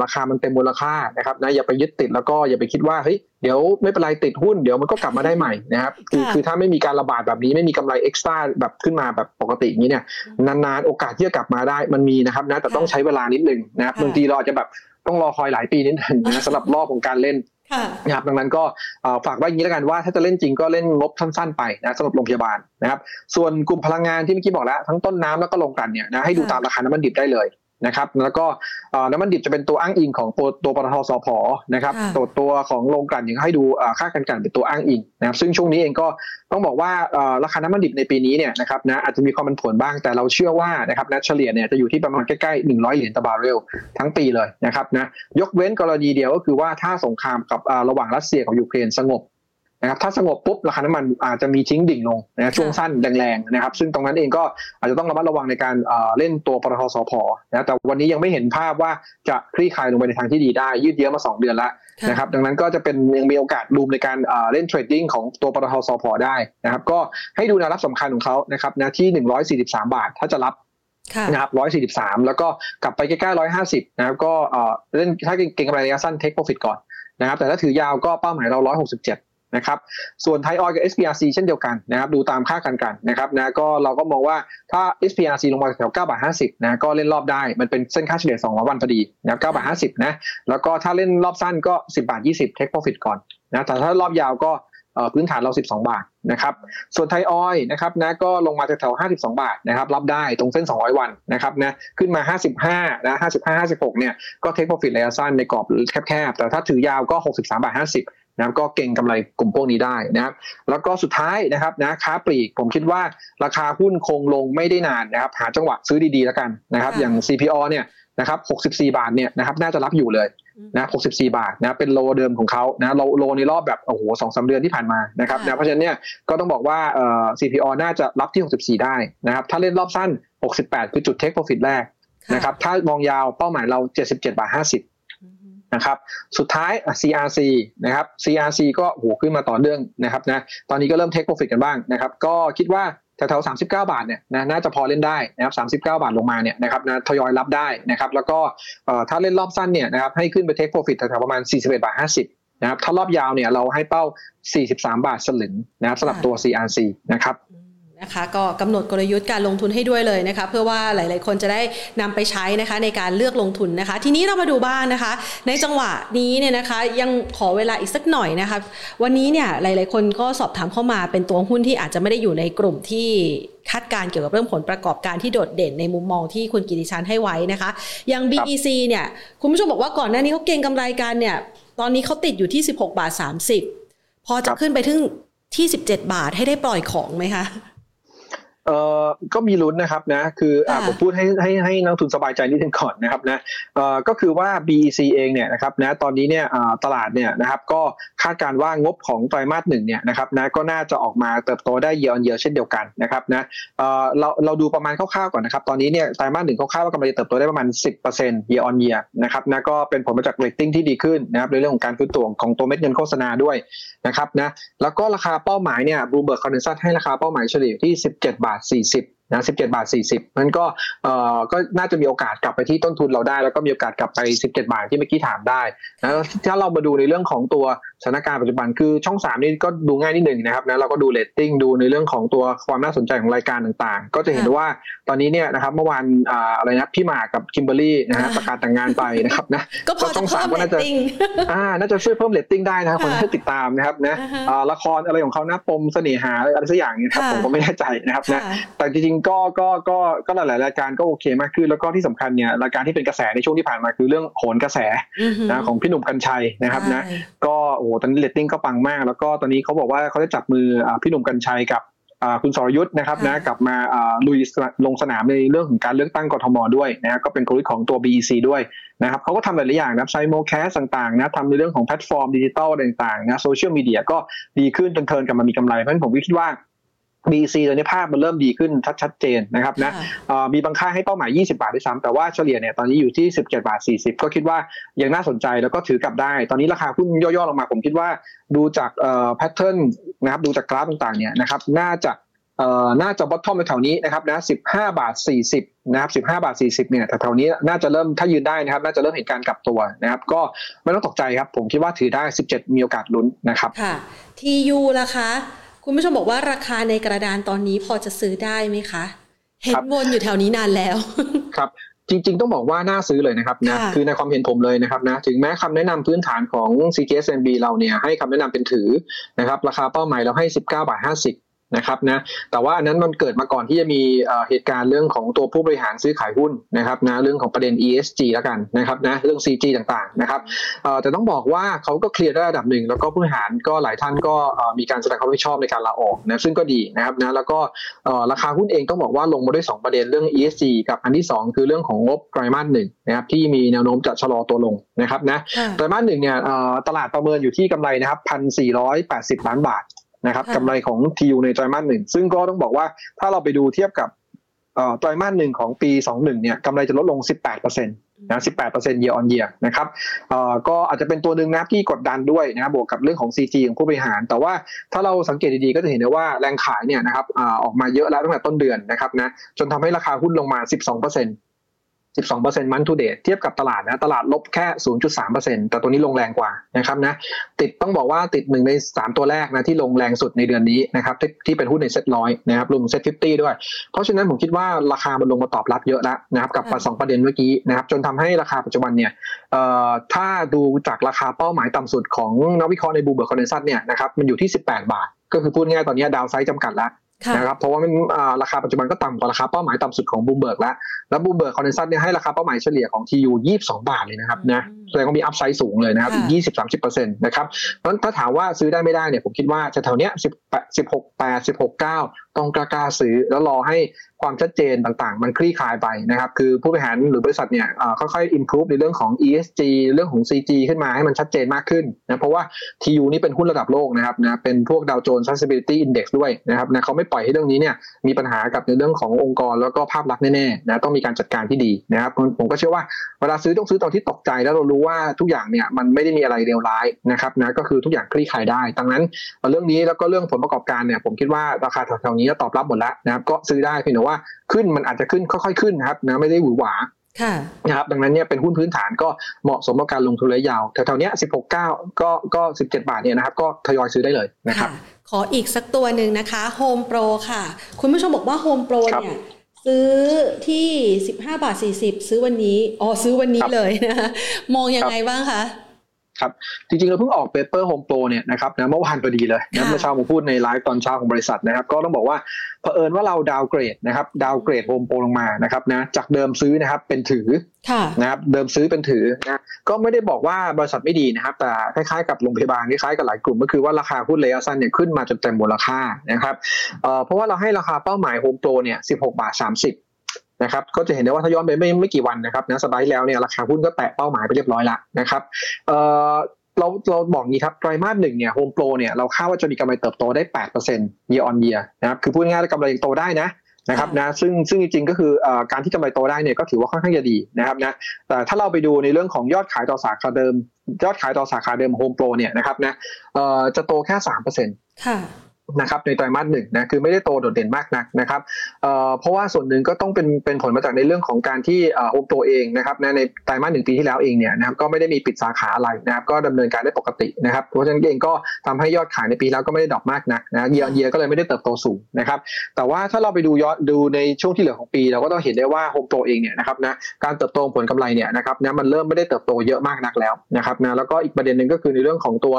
ราคามันเต็มมูลค่านะครับนะอย่าไปยึดติดแล้วก็อย่าไปคิดว่าเฮ้ยเดี๋ยวไม่เป็นไรติดหุ้นเดี๋ยวมันก็กลับมาได้ใหม่นะครับคือคือถ้าไม่มีการระบาดแบบนี้ไม่มีกำไรเอ็กซ์ต้าแบบขึ้นมาแบบปกติอย่างนี้เนี่ยนานๆโอกาสที่จะกลับมาได้มันมีนะครับนะแต่ต้องใช้เวลานิดนึงนะครับบางทีเราอาจจะแบบต้องรอคอยหลายปีนิดนึงนะสำหรับรอบของการเล่นนะครับดังนั้นก็ฝากไว้อย่างนี้แล้วกันว่าถ้าจะเล่นจริงก็เล่นงบสั้นๆไปนะสำหรับโรงพยาบาลนะครับส่วนกลุ่มพลังงานที่เมื่อกี้บอกแล้วทั้งต้นน้ำแล้วก็ลงกันเนี่ยนะให้ดูตามราคาน้ำมันดิบได้เลย นะครับแล้วก็น้ำมันดิบจะเป็นตัวอ้างอิงของตัวปตทสพนะครับตัวตัวของโรงกลั่นยังให้ดูค่าการกันเป็นตัวอ้างอิงนะครับซึ่งช่วงนี้เองก็ต้องบอกว่าราคาน้ำมันดิบในปีนี้เนี่ยนะครับนะอาจจะมีความผันผวนบ้างแต่เราเชื่อว่านะครับนะเฉลี่ยเนี่ยจะอยู่ที่ประมาณใกล้ๆ100 เหรียญต่อบาร์เรลทั้งปีเลยนะครับนะยกเว้นกรณีเดียวก็คือว่าถ้าสงครามกับระหว่างรัสเซียกับยูเครนสงบ นะครับถ้าสงบปุ๊บราคาน้ำมันอาจจะมีทิ้งดิ่งลงนะช่วงสั้นแรงๆนะครับ ซึ่งตรงนั้นเองก็อาจจะต้องระมัดระวังในการเล่นตัวปตท.สผ.นะแต่วันนี้ยังไม่เห็นภาพว่าจะคลี่คลายลงไปในทางที่ดีได้ ยืดเยื้อมา 2 เดือนแล้วนะครับดังนั้นก็จะเป็นยังมีโอกาสรูมในการเล่นเทรดดิ้งของตัวปตทสพได้นะครับก็ให้ดูแนวรับสำคัญของเขานะครับนะที่ 143 บาท ถ้าจะรับนะครับ143แล้วก็กลับไปใกล้ๆ150นะครับก็เล่นถ้าเก่งกำไรระยะสั้นเทคโปรฟิตก่อนนะครับแต่ถ้าถือยาวก็เป้าหมายเรา167 นะครับส่วนไทยออยกับ SPRC เช่นเดียวกันนะครับดูตามค่ากันกันนะครับนะก็เราก็มองว่าถ้า SPRC ลงมาแถว9บาท50นะก็เล่นรอบได้มันเป็นเส้นค่าเฉลี่ย2วันพอดีนะ9บาท50นะแล้วก็ถ้าเล่นรอบสั้นก็ 10บาท20 take profit ก่อนนะแต่ถ้ารอบยาวก็พื้นฐานเรา 12 บาทนะครับ ส่วนไทยออยนะครับนะก็ลงมาแถวๆ52 บาทนะครับรับได้ตรงเส้น 200 วันนะครับนะขึ้นมา 55นะ55 56เนี่ยก็เทคโปรฟิตระยะสั้นในกรอบแคบๆ แต่ถ้าถือยาวก็ 63 บาท 50 นะครับก็เก่งกำไรกลุ่มพวกนี้ได้นะครับ แล้วก็สุดท้ายนะครับนะค้าปลีกผมคิดว่าราคาหุ้นคงลงไม่ได้นานนะครับ หาจังหวะซื้อดีๆแล้วกันนะครับ อย่าง CPO เนี่ยนะครับ64 บาทเนี่ยนะครับน่าจะรับอยู่เลยนะ64 บาทนะเป็นโลเดิมของเขานะโลโลในรอบแบบโอ้โหสองสาเดือนที่ผ่านมานะครับนะเพราะฉะนั้นเนี่ยก็ต้องบอกว่าเอ่อ CPO น่าจะรับที่ 64 ได้นะครับ ถ้าเล่นรอบสั้น 68 คือจุดเทคโปรฟิตแรกนะครับถ้ามองยาวเป้าหมายเรา 77 บาท 50 นะครับสุดท้าย CRC นะครับ CRC ก็โหขึ้นมาต่อเนื่องนะครับนะตอนนี้ก็เริ่มเทคโปรฟิตกันบ้างนะครับก็คิดว่าแถวๆสามสิบเก้าบาทเนี่ยนะน่าจะพอเล่นได้นะครับสามสิบเก้าบาทลงมาเนี่ยนะครับนะทยอยรับได้นะครับแล้วก็ถ้าเล่นรอบสั้นเนี่ยนะครับให้ขึ้นไปเทคโปรฟิตแถวๆประมาณ41บาท50นะครับถ้ารอบยาวเนี่ยเราให้เป้า 43 บาทสลึงนะครับสำหรับตัว CRC นะครับ นะคะก็กำหนดกลยุทธ์การลงทุนให้ด้วยเลยนะคะเพื่อว่าหลาย ๆ คนจะได้นำไปใช้นะคะในการเลือกลงทุนนะคะ ทีนี้เรามาดูบ้างนะคะ ในจังหวะนี้เนี่ยนะคะยังขอเวลาอีกสักหน่อยนะคะวันนี้เนี่ยหลาย ๆ คนก็สอบถามเข้ามาเป็นตัวหุ้นที่อาจจะไม่ได้อยู่ในกลุ่มที่คาดการเกี่ยวกับเรื่องผลประกอบการที่โดดเด่นในมุมมองที่คุณกิติชันให้ไว้นะคะอย่าง BEC เนี่ยคุณผู้ชมบอกว่าก่อนหน้านี้เขาเก่งกำไรกันเนี่ยตอนนี้เขาติดอยู่ที่ 16 บาท 30 พอจะขึ้นไปถึงที่ 17 บาทให้ได้ปล่อยของไหมคะ เอ่อก็มีลุ้นนะครับนะคืออ่าผมพูดให้ให้ให้นักทุนสบายใจนิดนึงก่อนนะครับนะเอ่อก็คือว่า BEC เองเนี่ยนะครับนะตอนนี้เนี่ยตลาดเนี่ยนะครับก็คาดการว่างบของไตรมาสหนึ่งเนี่ยนะครับนะก็น่าจะออกมาเติบโตได้เยอะเยอะเช่นเดียวกันนะครับนะเอ่อเราเราดูประมาณคร่าวๆก่อนนะครับตอนนี้เนี่ยไตรมาสหนึ่งคร่าวๆว่ากำลังจะเติบโตได้ประมาณ 10% year on year นะครับนะก็เป็นผลมาจากเรตติ้งที่ดีขึ้นนะครับในเรื่องของการฟื้นตัวของตัวเม็ดเงินโฆษณาด้วยนะครับนะแล้วก็ราคาเป้าหมายเนี่ย Bloomberg consensus ให้ราคาเป้าหมายเฉลี่ยที่ 17 บาท40นะ17 บาท 40นั้นก็เอ่อก็น่าจะมีโอกาสกลับไปที่ต้นทุนเราได้ แล้วก็มีโอกาสกลับไป 17 บาทที่เมื่อกี้ถามได้นะถ้าเรามาดูในเรื่องของตัว สถานการณ์ปัจจุบันคือช่อง3นี่ก็ดูง่ายนิดหนึ่งนะครับนะเราก็ดูเรตติ้งดูในเรื่องของตัวความน่าสนใจของรายการต่างๆ ก็จะเห็นว่าตอนนี้เนี่ยนะครับเมื่อวานอะไรนะพี่หมากกับคิมเบอร์รี่นะฮะประกาศแต่งงานไปนะครับนะก็พอช่องสามก็น่าจะอ่าน่าจะช่วยเพิ่มเรตติ้งได้นะครับคนที่ติดตามนะครับนะละครอะไรของเขาหน้าปมเสน่หาอะไรสักอย่างเนี่ยครับผมก็ไม่แน่ใจนะครับนะแต่จริงๆก็ก็ก็ก็หลายๆรายการก็โอเคมากขึ้นแล้วก็ที่สำคัญเนี่ยรายการที่เป็นกระแสในช่วงที่ผ่านมาคือเรื่องโหนกระแสนะของพี่หนุ่มกรรชัยนะครับนะก็โอ้ตอนนี้เรตติ้งก็ปังมาก แล้วก็ตอนนี้เขาบอกว่าเขาจะจับมือพี่หนุ่มกรรชัยกับคุณสรยุทธนะครับนะกลับมาลุยลงสนามในเรื่องของการเลือกตั้งกทมด้วยนะก็เป็นกลยุทธ์ของตัว BEC ด้วยนะครับเขาก็ทำหลายๆอย่างนะ simulcast ต่างๆนะทำในเรื่องของแพลตฟอร์มดิจิตอลต่างๆนะโซเชียลมีเดียก็ดีขึ้นจน turn กลับมามีกำไรเพราะฉะนั้นผมคิดว่า BEC ตอนนี้ภาพมันเริ่มดีขึ้นชัดชัดเจนนะครับนะมีบางค่ายให้เป้าหมาย 20 บาทด้วยซ้ำแต่ว่าเฉลี่ยเนี่ยตอนนี้อยู่ที่ 17 บาท 40 ก็คิดว่ายังน่าสนใจแล้วก็ถือกลับได้ ตอนนี้ราคาหุ้นย่อๆลงมาผมคิดว่าดูจาก pattern นะครับดูจากกราฟต่างๆเนี่ยนะครับน่าจะน่าจะ bottom ในแถวนี้นะครับนะ15 บาท 40 นะครับ 15 บาท 40 เนี่ยแถวนี้น่าจะเริ่มถ้ายืนได้นะครับ น่าจะเริ่มเห็นการกลับตัวนะครับ ก็ไม่ต้องตกใจครับ ผมคิดว่าถือได้ 17 มีโอกาสลุ้นนะครับ ค่ะ TU ล่ะคะ คุณผู้ชมบอกว่าราคาในกระดานตอนนี้พอจะซื้อได้ไหมคะ เห็นวนอยู่แถวนี้นานแล้ว ครับจริงๆ ต้องบอกว่าน่าซื้อเลยนะครับนะคือในความเห็นผมเลยนะครับนะถึงแม้คำแนะนำพื้นฐานของ CTSMB เราเนี่ยให้คำแนะนำเป็นถือนะครับราคาเป้าหมายเราให้ 19บาท50 นะครับนะแต่ว่าอันนั้นมันเกิดมาก่อนที่จะมีเหตุการณ์เรื่องของตัวผู้บริหารซื้อขายหุ้นนะครับนะเรื่องของประเด็น ESG แล้วกันนะครับนะเรื่อง CG ต่างๆนะครับแต่ต้องบอกว่าเขาก็เคลียร์ได้ระดับหนึ่ง แล้วก็ผู้บริหารก็หลายท่านก็มีการแสดงความรับผิดชอบในการลาออกนะซึ่งก็ดีนะครับนะแล้วก็ราคาหุ้นเองต้องบอกว่าลงมาด้วย 2 ประเด็นเรื่อง ESG กับอันที่ 2 คือเรื่องของงบไตรมาสหนึ่งนะครับที่มีแนวโน้มจะชะลอตัวลงนะครับนะไตรมาสหนึ่งเนี่ยตลาดประเมินอยู่ที่กำไรนะครับพันสี่ร้อยแปดสิบล้านบาท นะครับกำไรของทีูในไตรมาสหนึ่งซึ่งก็ต้องบอกว่าถ้าเราไปดูเทียบกับไตรมาสหนึ่งของปี 21 เนี่ยกำไรจะลดลง 18%นะ 18% year on year นะครับก็อาจจะเป็นตัวหนึ่งนะที่กดดันด้วยนะครับบวกกับเรื่องของ CG ของผู้บริหาร แต่ว่าถ้าเราสังเกตดีๆ ก็จะเห็นได้ว่าแรงขายเนี่ยนะครับออกมาเยอะแล้วตั้งแต่ต้นเดือนนะครับนะจนทำให้ราคาหุ้นลงมา 12% 12%มัน to date เทียบกับตลาดนะตลาดลบแค่ 0.3%แต่ตัวนี้ลงแรงกว่านะครับนะติดต้องบอกว่าติดหนึ่งใน 3 ตัวแรกนะที่ลงแรงสุดในเดือนนี้นะครับที่เป็นหุ้นในเซ็ตร้อยนะครับรวม SET fifty ด้วย เพราะฉะนั้นผมคิดว่าราคามันลงมาตอบรับเยอะแล้วนะครับกับสองประเด็นเมื่อกี้นะครับจนทำให้ราคาปัจจุบันเนี่ยถ้าดูจากราคาเป้าหมายต่ำสุดของนักวิเคราะห์ใน Bloomberg consensus เนี่ยนะครับมันอยู่ที่ 18 บาท ก็คือพูดง่ายตอนนี้ downside จำกัดแล้ว นะครับเพราะว่ามันราคาปัจจุบันก็ต่ำกว่าราคาเป้าหมายต่ำสุดของบูมเบิร์กแล้วแล้ว Bloomberg consensus เนี่ยให้ราคาเป้าหมายเฉลี่ยของ TU ยี่สิบสองบาทเลยนะครับนะ แสดงว่ามี upside สูงเลยนะครับยี่สิบสามสิบเปอร์เซ็นต์นะครับเพราะฉะนั้นถ้าถามว่าซื้อได้ไม่ได้เนี่ยผมคิดว่าจะแถวเนี้ยสิบสิบหกแปดสิบหกเก้าต้องกล้าซื้อแล้วรอให้ความชัดเจนต่างๆ มันคลี่คลายไปนะครับคือผู้บริหารหรือบริษัทเนี่ยค่อยๆ improve ในเรื่องของ ESG เรื่องของ CG ขึ้นมาให้มันชัดเจนมากขึ้นนะเพราะว่า TU นี่เป็นหุ้นระดับโลกนะครับนะเป็นพวก Dow Jones Sustainability Index ด้วยนะครับนะเขาไม่ปล่อยให้เรื่องนี้เนี่ยมีปัญหากับในเรื่องขององค์กรแล้วก็ภาพลักษณ์แน่ๆนะต้องมีการจัดการที่ดีนะครับผมก็เชื่อว่าเวลาซื้อต้องซื้อตอนที่ตกใจแล้วเรารู้ว่าทุกอย่างเนี่ยมันไม่ได้มีอะไรเลวร้ายนะครับนะก็คือทุกอย่างคลี่คลายได้ดังนั้นเรื่องนี้แล้วก็เรื่องผลประกอบการเนี่ยผมคิดว่าราคาแถวๆนี้ตอบรับหมดแล้วนะครับก็ซื้อได้เพียงแต่ว่าขึ้นมันอาจจะขึ้นค่อยๆขึ้นนะครับนะไม่ได้หวือหวานะครับดังนั้นเนี่ยเป็นหุ้นพื้นฐานก็เหมาะสมกับการลงทุนระยะยาวแถวๆนี้สิบหกเก้าก็ก็สิบเจ็ดบาทเนี่ยนะครับก็ทยอยซื้อได้เลยนะครับขออีกสักตัวหนึ่งนะคะ Home Pro ค่ะ คุณผู้ชมบอกว่า Home Pro เนี่ย ซื้อที่ 15 บาท 40 ซื้อวันนี้ อ๋อ ซื้อวันนี้เลยนะคะมองยังไงบ้างคะ ครับจริงๆเราเพิ่งออก paper HomePro เนี่ยนะครับนะเมื่อวานพอดีเลยนะเมื่อเช้าผมพูดในไลฟ์ตอนเช้าของบริษัทนะครับ ก็ต้องบอกว่าเผอิญว่าเรา downgrade นะครับ downgrade HomePro ลงมานะครับนะจากเดิมซื้อนะครับเป็นถือนะครับเดิมซื้อเป็นถือนะก็ไม่ได้บอกว่าบริษัทไม่ดีนะครับ แต่คล้ายๆกับโรงพยาบาลคล้ายๆกับหลายกลุ่มก็คือว่าราคาหุ้นระยะสั้นเนี่ยขึ้นมาจนเต็มมูลค่านะครับเพราะว่าเราให้ราคาเป้าหมายโฮมโปรเนี่ย16บาท30 นะครับก็จะเห็นได้ว่าถ้าย้อนไปไม่ไม่กี่วันนะครับนะสไลด์แล้วเนี่ยราคาหุ้นก็แตะเป้าหมายไปเรียบร้อยละนะครับเอ่อเราเราบอกงี้ครับไตรมาสหนึ่งเนี่ยโฮมโปรเนี่ยเราคาดว่าจะมีกำไรเติบโตได้ 8% year on year นะครับคือพูดง่ายๆกำไรโตได้นะนะครับนะซึ่งซึ่งจริงๆก็คือการที่กำไรโตได้เนี่ยก็ถือว่าค่อนข้างจะดีนะครับนะแต่ถ้าเราไปดูในเรื่องของยอดขายต่อสาขาเดิม ยอดขายต่อสาขาเดิมโฮมโปรเนี่ยนะครับนะจะโตแค่3%ค่ะ นะครับในไตรมาสหนึ่งนะคือไม่ได้โตโดดเด่นมากนักนะครับเเพราะว่าส่วนหนึ่งก็ต้องเป็นเป็นผลมาจากในเรื่องของการที่โฮมโปรเองนะครับในไตรมาสหนึ่งปีที่แล้วเองเนี่ยนะครับก็ไม่ได้มีปิดสาขาอะไรนะครับก็ดำเนินการได้ปกตินะครับเพราะฉะนั้นเองก็ทำให้ยอดขายในปีแล้วก็ไม่ได้ drop มากนักนะเยียร์เยียก็เลยไม่ได้เติบโตสูงนะครับแต่ว่าถ้าเราไปดูยอดดูในช่วงที่เหลือของปี เราก็ต้องเห็นได้ว่าโฮมโปรเองเนี่ยนะครับนะการเติบโตผลกำไรเนี่ยนะครับนะมันเริ่มไม่ได้เติบโตเยอะมากนักแล้วนะครับนะแล้วก็อีกประเด็นหนึ่งก็คือในเรื่องของตัว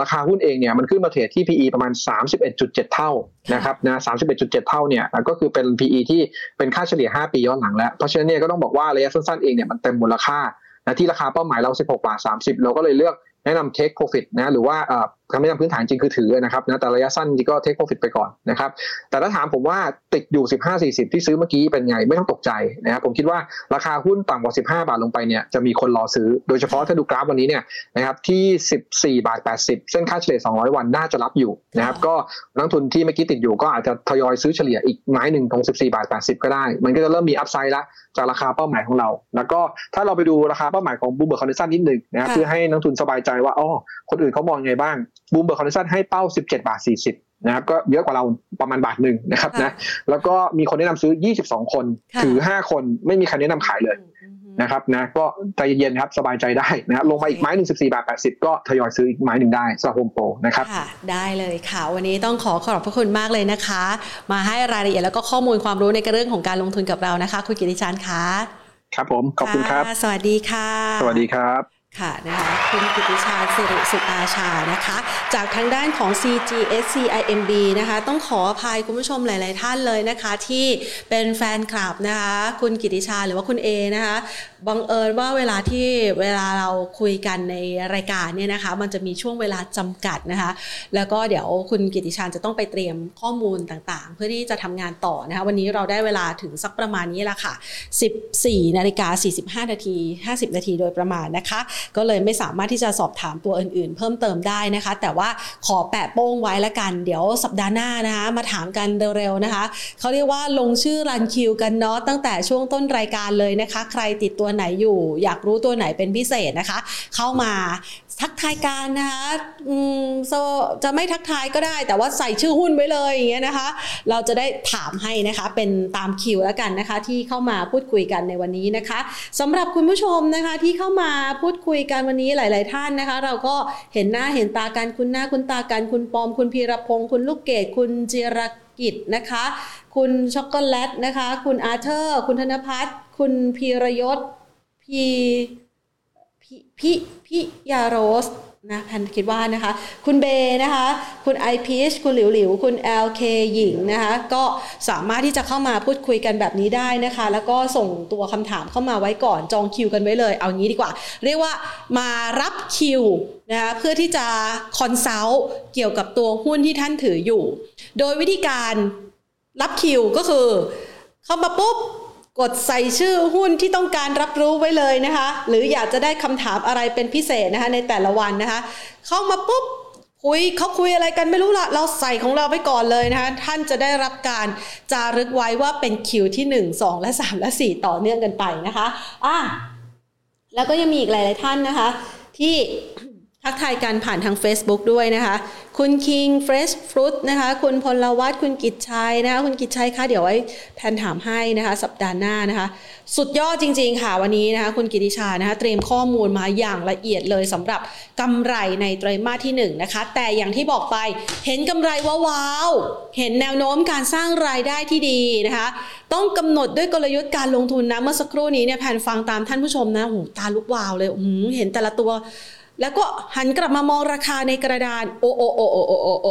ราคาหุ้นเองเนี่ยมันขึ้นมาเทรดที่ PE ประมาณ31.7 เท่านะครับนะสามสิบเอ็ดจุดเจ็ดเท่าเนี่ยก็คือเป็น PE ที่เป็นค่าเฉลี่ย 5 ปีย้อนหลังแล้ว เพราะฉะนั้นเนี่ยก็ต้องบอกว่าระยะสั้นๆเองเนี่ยมันเต็มมูลค่านะที่ราคาเป้าหมายเรา 16 บาท 30 เราก็เลยเลือกแนะนำ take profit นะหรือว่าคำแนะนำพื้นฐานจริงคือถือนะครับนะแต่ระยะสั้นจริงก็ take profit ไปก่อนนะครับ แต่ถ้าถามผมว่าติดอยู่ 15 40 ที่ซื้อเมื่อกี้เป็นไงไม่ต้องตกใจนะครับผมคิดว่าราคาหุ้นต่ำกว่า 15 บาทลงไปเนี่ยจะมีคนรอซื้อ โดยเฉพาะถ้าดูกราฟวันนี้เนี่ยนะครับที่ 14 บาท 80 เส้นค่าเฉลี่ย 200 วันน่าจะรับอยู่นะครับก็นักลงทุนที่เมื่อกี้ติดอยู่ก็อาจจะทยอยซื้อเฉลี่ยอีกไม้หนึ่งตรง 14 บาท 80 ก็ได้ มันก็จะเริ่มมี upside ละจากราคาเป้าหมายของเรา แล้วก็ถ้าเราไปดูราคาเป้าหมายของ Bloomberg consensus นิดหนึ่งนะครับเพื่อให้นักลงทุนสบายใจว่าอ๋อคนอื่นเขามองไงบ้าง Bloomberg consensus ให้เป้า 17 บาท 40 นะครับก็เยอะกว่าเราประมาณบาทหนึ่งนะครับนะแล้วก็มีคนแนะนำซื้อ 22 คน ถือ 5 คนไม่มีใครแนะนำขายเลยนะครับนะก็ใจเย็นๆครับสบายใจได้นะครับลงมาอีกไม้หนึ่งสิบสี่บาทแปดสิบก็ทยอยซื้ออีกไม้หนึ่งได้สำหรับโฮมโปรนะครับค่ะได้เลยค่ะ วันนี้ต้องขอขอบพระคุณมากเลยนะคะ มาให้รายละเอียดแล้วก็ข้อมูลความรู้ในเรื่องของการลงทุนกับเรานะคะ คุณกิติชันคะครับผมขอบคุณครับ สวัสดีค่ะ สวัสดีครับ ค่ะนะคะคุณกิติชาสิริสุตาชานะคะ จากทางด้านของ CGSCIMB นะคะ ต้องขออภัยคุณผู้ชมหลาย ๆ ท่านเลยนะคะ ที่เป็นแฟนคลับนะคะ คุณกิติชาหรือว่าคุณเอนะคะบังเอิญว่าเวลาที่เวลาเราคุยกันในรายการเนี่ยนะคะ มันจะมีช่วงเวลาจำกัดนะคะ แล้วก็เดี๋ยวคุณกิติชาจะต้องไปเตรียมข้อมูลต่างๆ เพื่อที่จะทำงานต่อนะคะ วันนี้เราได้เวลาถึงสักประมาณนี้ละค่ะ 14นาฬิกา45นาที50 นาทีโดยประมาณนะคะก็เลยไม่สามารถที่จะสอบถามตัวอื่นๆ เพิ่มเติมได้นะคะ แต่ว่าขอแปะโป้งไว้ละกัน เดี๋ยวสัปดาห์หน้านะคะมาถามกันเร็วๆนะคะเขาเรียกว่าลงชื่อรันคิวกันเนาะตั้งแต่ช่วงต้นรายการเลยนะคะ ใครติดตัวไหนอยู่ อยากรู้ตัวไหนเป็นพิเศษนะคะ เข้ามา ทักทายการนะคะจะไม่ทักทายก็ได้ แต่ว่าใส่ชื่อหุ้นไว้เลยอย่างเงี้ยนะคะ เราจะได้ถามให้นะคะเป็นตามคิวแล้วกันนะคะ ที่เข้ามาพูดคุยกันในวันนี้นะคะสำหรับคุณผู้ชมนะคะที่เข้ามาพูดคุยกันวันนี้หลาย ๆ ท่านนะคะ เราก็เห็นหน้าเห็นตากันคุณหน้าคุณตากันคุณปอม คุณพีรพงศ์คุณลูกเกดคุณจิรกิจนะคะ คุณช็อกโกแลตนะคะ คุณอาเธอร์ คุณธนพัฒน์คุณพีรยศพี พี่พี่ยาโรสนะพันคิดว่านะคะ คุณเบนะคะ คุณไอพีชคุณหลิวหลิว คุณ LK หญิงนะคะ ก็สามารถที่จะเข้ามาพูดคุยกันแบบนี้ได้นะคะ แล้วก็ส่งตัวคำถามเข้ามาไว้ก่อนจองคิวกันไว้เลย เอางี้ดีกว่า เรียกว่ามารับคิวนะคะเพื่อที่จะคอนซัลท์เกี่ยวกับตัวหุ้นที่ท่านถืออยู่ โดยวิธีการรับคิวก็คือ เข้ามาปุ๊บ กดใส่ชื่อหุ้นที่ต้องการรับรู้ไว้เลยนะคะ หรืออยากจะได้คำถามอะไรเป็นพิเศษนะคะในแต่ละวันนะคะ เข้ามาปุ๊บคุยเขาคุยอะไรกันไม่รู้ละเราใส่ของเราไปก่อนเลยนะคะท่านจะได้รับการจารึกไว้ว่าเป็นคิวที่ 1 2 และ 3 และ 4 ต่อเนื่องกันไปนะคะอะแล้วก็ยังมีอีกหลาย ๆ ท่านนะคะ ที่ ทักทายกันผ่านทาง Facebook ด้วยนะคะ คุณ King Fresh Fruit นะคะ คุณพลวัตคุณกิจชัยนะคะ คุณกิจชัยคะเดี๋ยวไว้แทนถามให้นะคะ สัปดาห์หน้านะคะ สุดยอดจริง ๆ ค่ะวันนี้นะคะ คุณกิติชานะคะ เตรียมข้อมูลมาอย่างละเอียดเลยสำหรับกำไรในไตรมาสที่1นนะคะ แต่อย่างที่บอกไปเห็นกำไรว้าวเห็นแนวโน้มการสร้างรายได้ที่ดีนะคะ ต้องกำหนดด้วยกลยุทธ์การลงทุนนะเมื่อสักครู่นี้เนี่ยแผนฟังตามท่านผู้ชมนะโหตาลุกวาวเลยเห็นแต่ละตัว แล้วก็หันกลับมามองราคาในกระดานโอโอโอโอโอโอโอ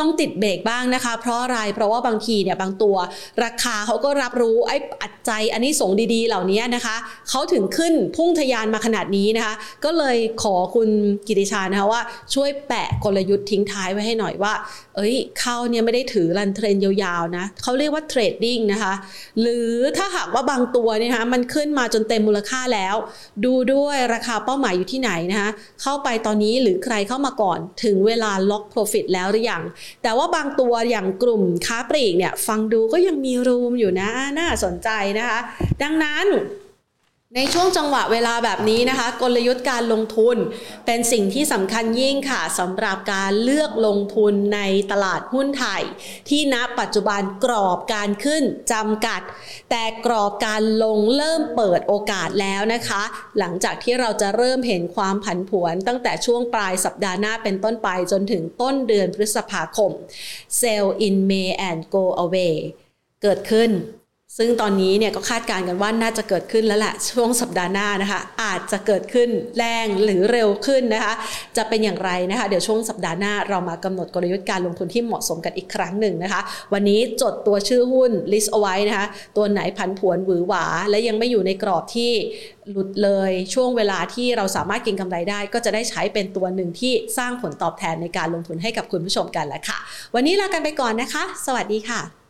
ต้องติดเบรกบ้างนะคะ เพราะอะไรเพราะว่าบางทีเนี่ยบางตัวราคาเขาก็รับรู้ไอ้อัดใจอันนี้ส่งดีๆ เหล่านี้นะคะเขาถึงขึ้นพุ่งทยานมาขนาดนี้นะคะ ก็เลยขอคุณกิติชานะคะว่าช่วยแปะกลยุทธ์ทิ้งท้ายไว้ให้หน่อยว่า เอ้ยเขาเนี่ยไม่ได้ถือ run trend ยาวๆนะเขาเรียกว่า trading นะคะ หรือถ้าหากว่าบางตัวเนี่ยนะคะมันขึ้นมาจนเต็มมูลค่าแล้ว ดูด้วยราคาเป้าหมายอยู่ที่ไหนนะคะเข้าไปตอนนี้หรือใครเข้ามาก่อนถึงเวลาล็อก Profit แล้วหรือยัง แต่ว่าบางตัวอย่างกลุ่มค้าปลีกเนี่ยฟังดูก็ยังมี room อยู่นะน่าสนใจนะคะ ดังนั้น ในช่วงจังหวะเวลาแบบนี้นะคะ กลยุทธ์การลงทุนเป็นสิ่งที่สำคัญยิ่งค่ะสำหรับการเลือกลงทุนในตลาดหุ้นไทย ที่ณปัจจุบันกรอบการขึ้นจำกัด แต่กรอบการลงเริ่มเปิดโอกาสแล้วนะคะ หลังจากที่เราจะเริ่มเห็นความผันผวน ตั้งแต่ช่วงปลายสัปดาห์หน้าเป็นต้นไปจนถึงต้นเดือนพฤษภาคม Sell in May and go away เกิดขึ้น ซึ่งตอนนี้เนี่ยก็คาดการณ์กันว่าน่าจะเกิดขึ้นแล้วแหละช่วงสัปดาห์หน้านะคะ อาจจะเกิดขึ้นแรงหรือเร็วขึ้นนะคะ จะเป็นอย่างไรนะคะ เดี๋ยวช่วงสัปดาห์หน้าเรามากำหนดกลยุทธ์การลงทุนที่เหมาะสมกันอีกครั้งหนึ่งนะคะ วันนี้จดตัวชื่อหุ้น list เอาไว้นะคะ ตัวไหนพันผวนหวือหวา และยังไม่อยู่ในกรอบที่หลุดเลยช่วงเวลาที่เราสามารถเก็งกำไรได้ ก็จะได้ใช้เป็นตัวหนึ่งที่สร้างผลตอบแทนในการลงทุนให้กับคุณผู้ชมกันแหละค่ะ วันนี้ลากันไปก่อนนะคะ สวัสดีค่ะ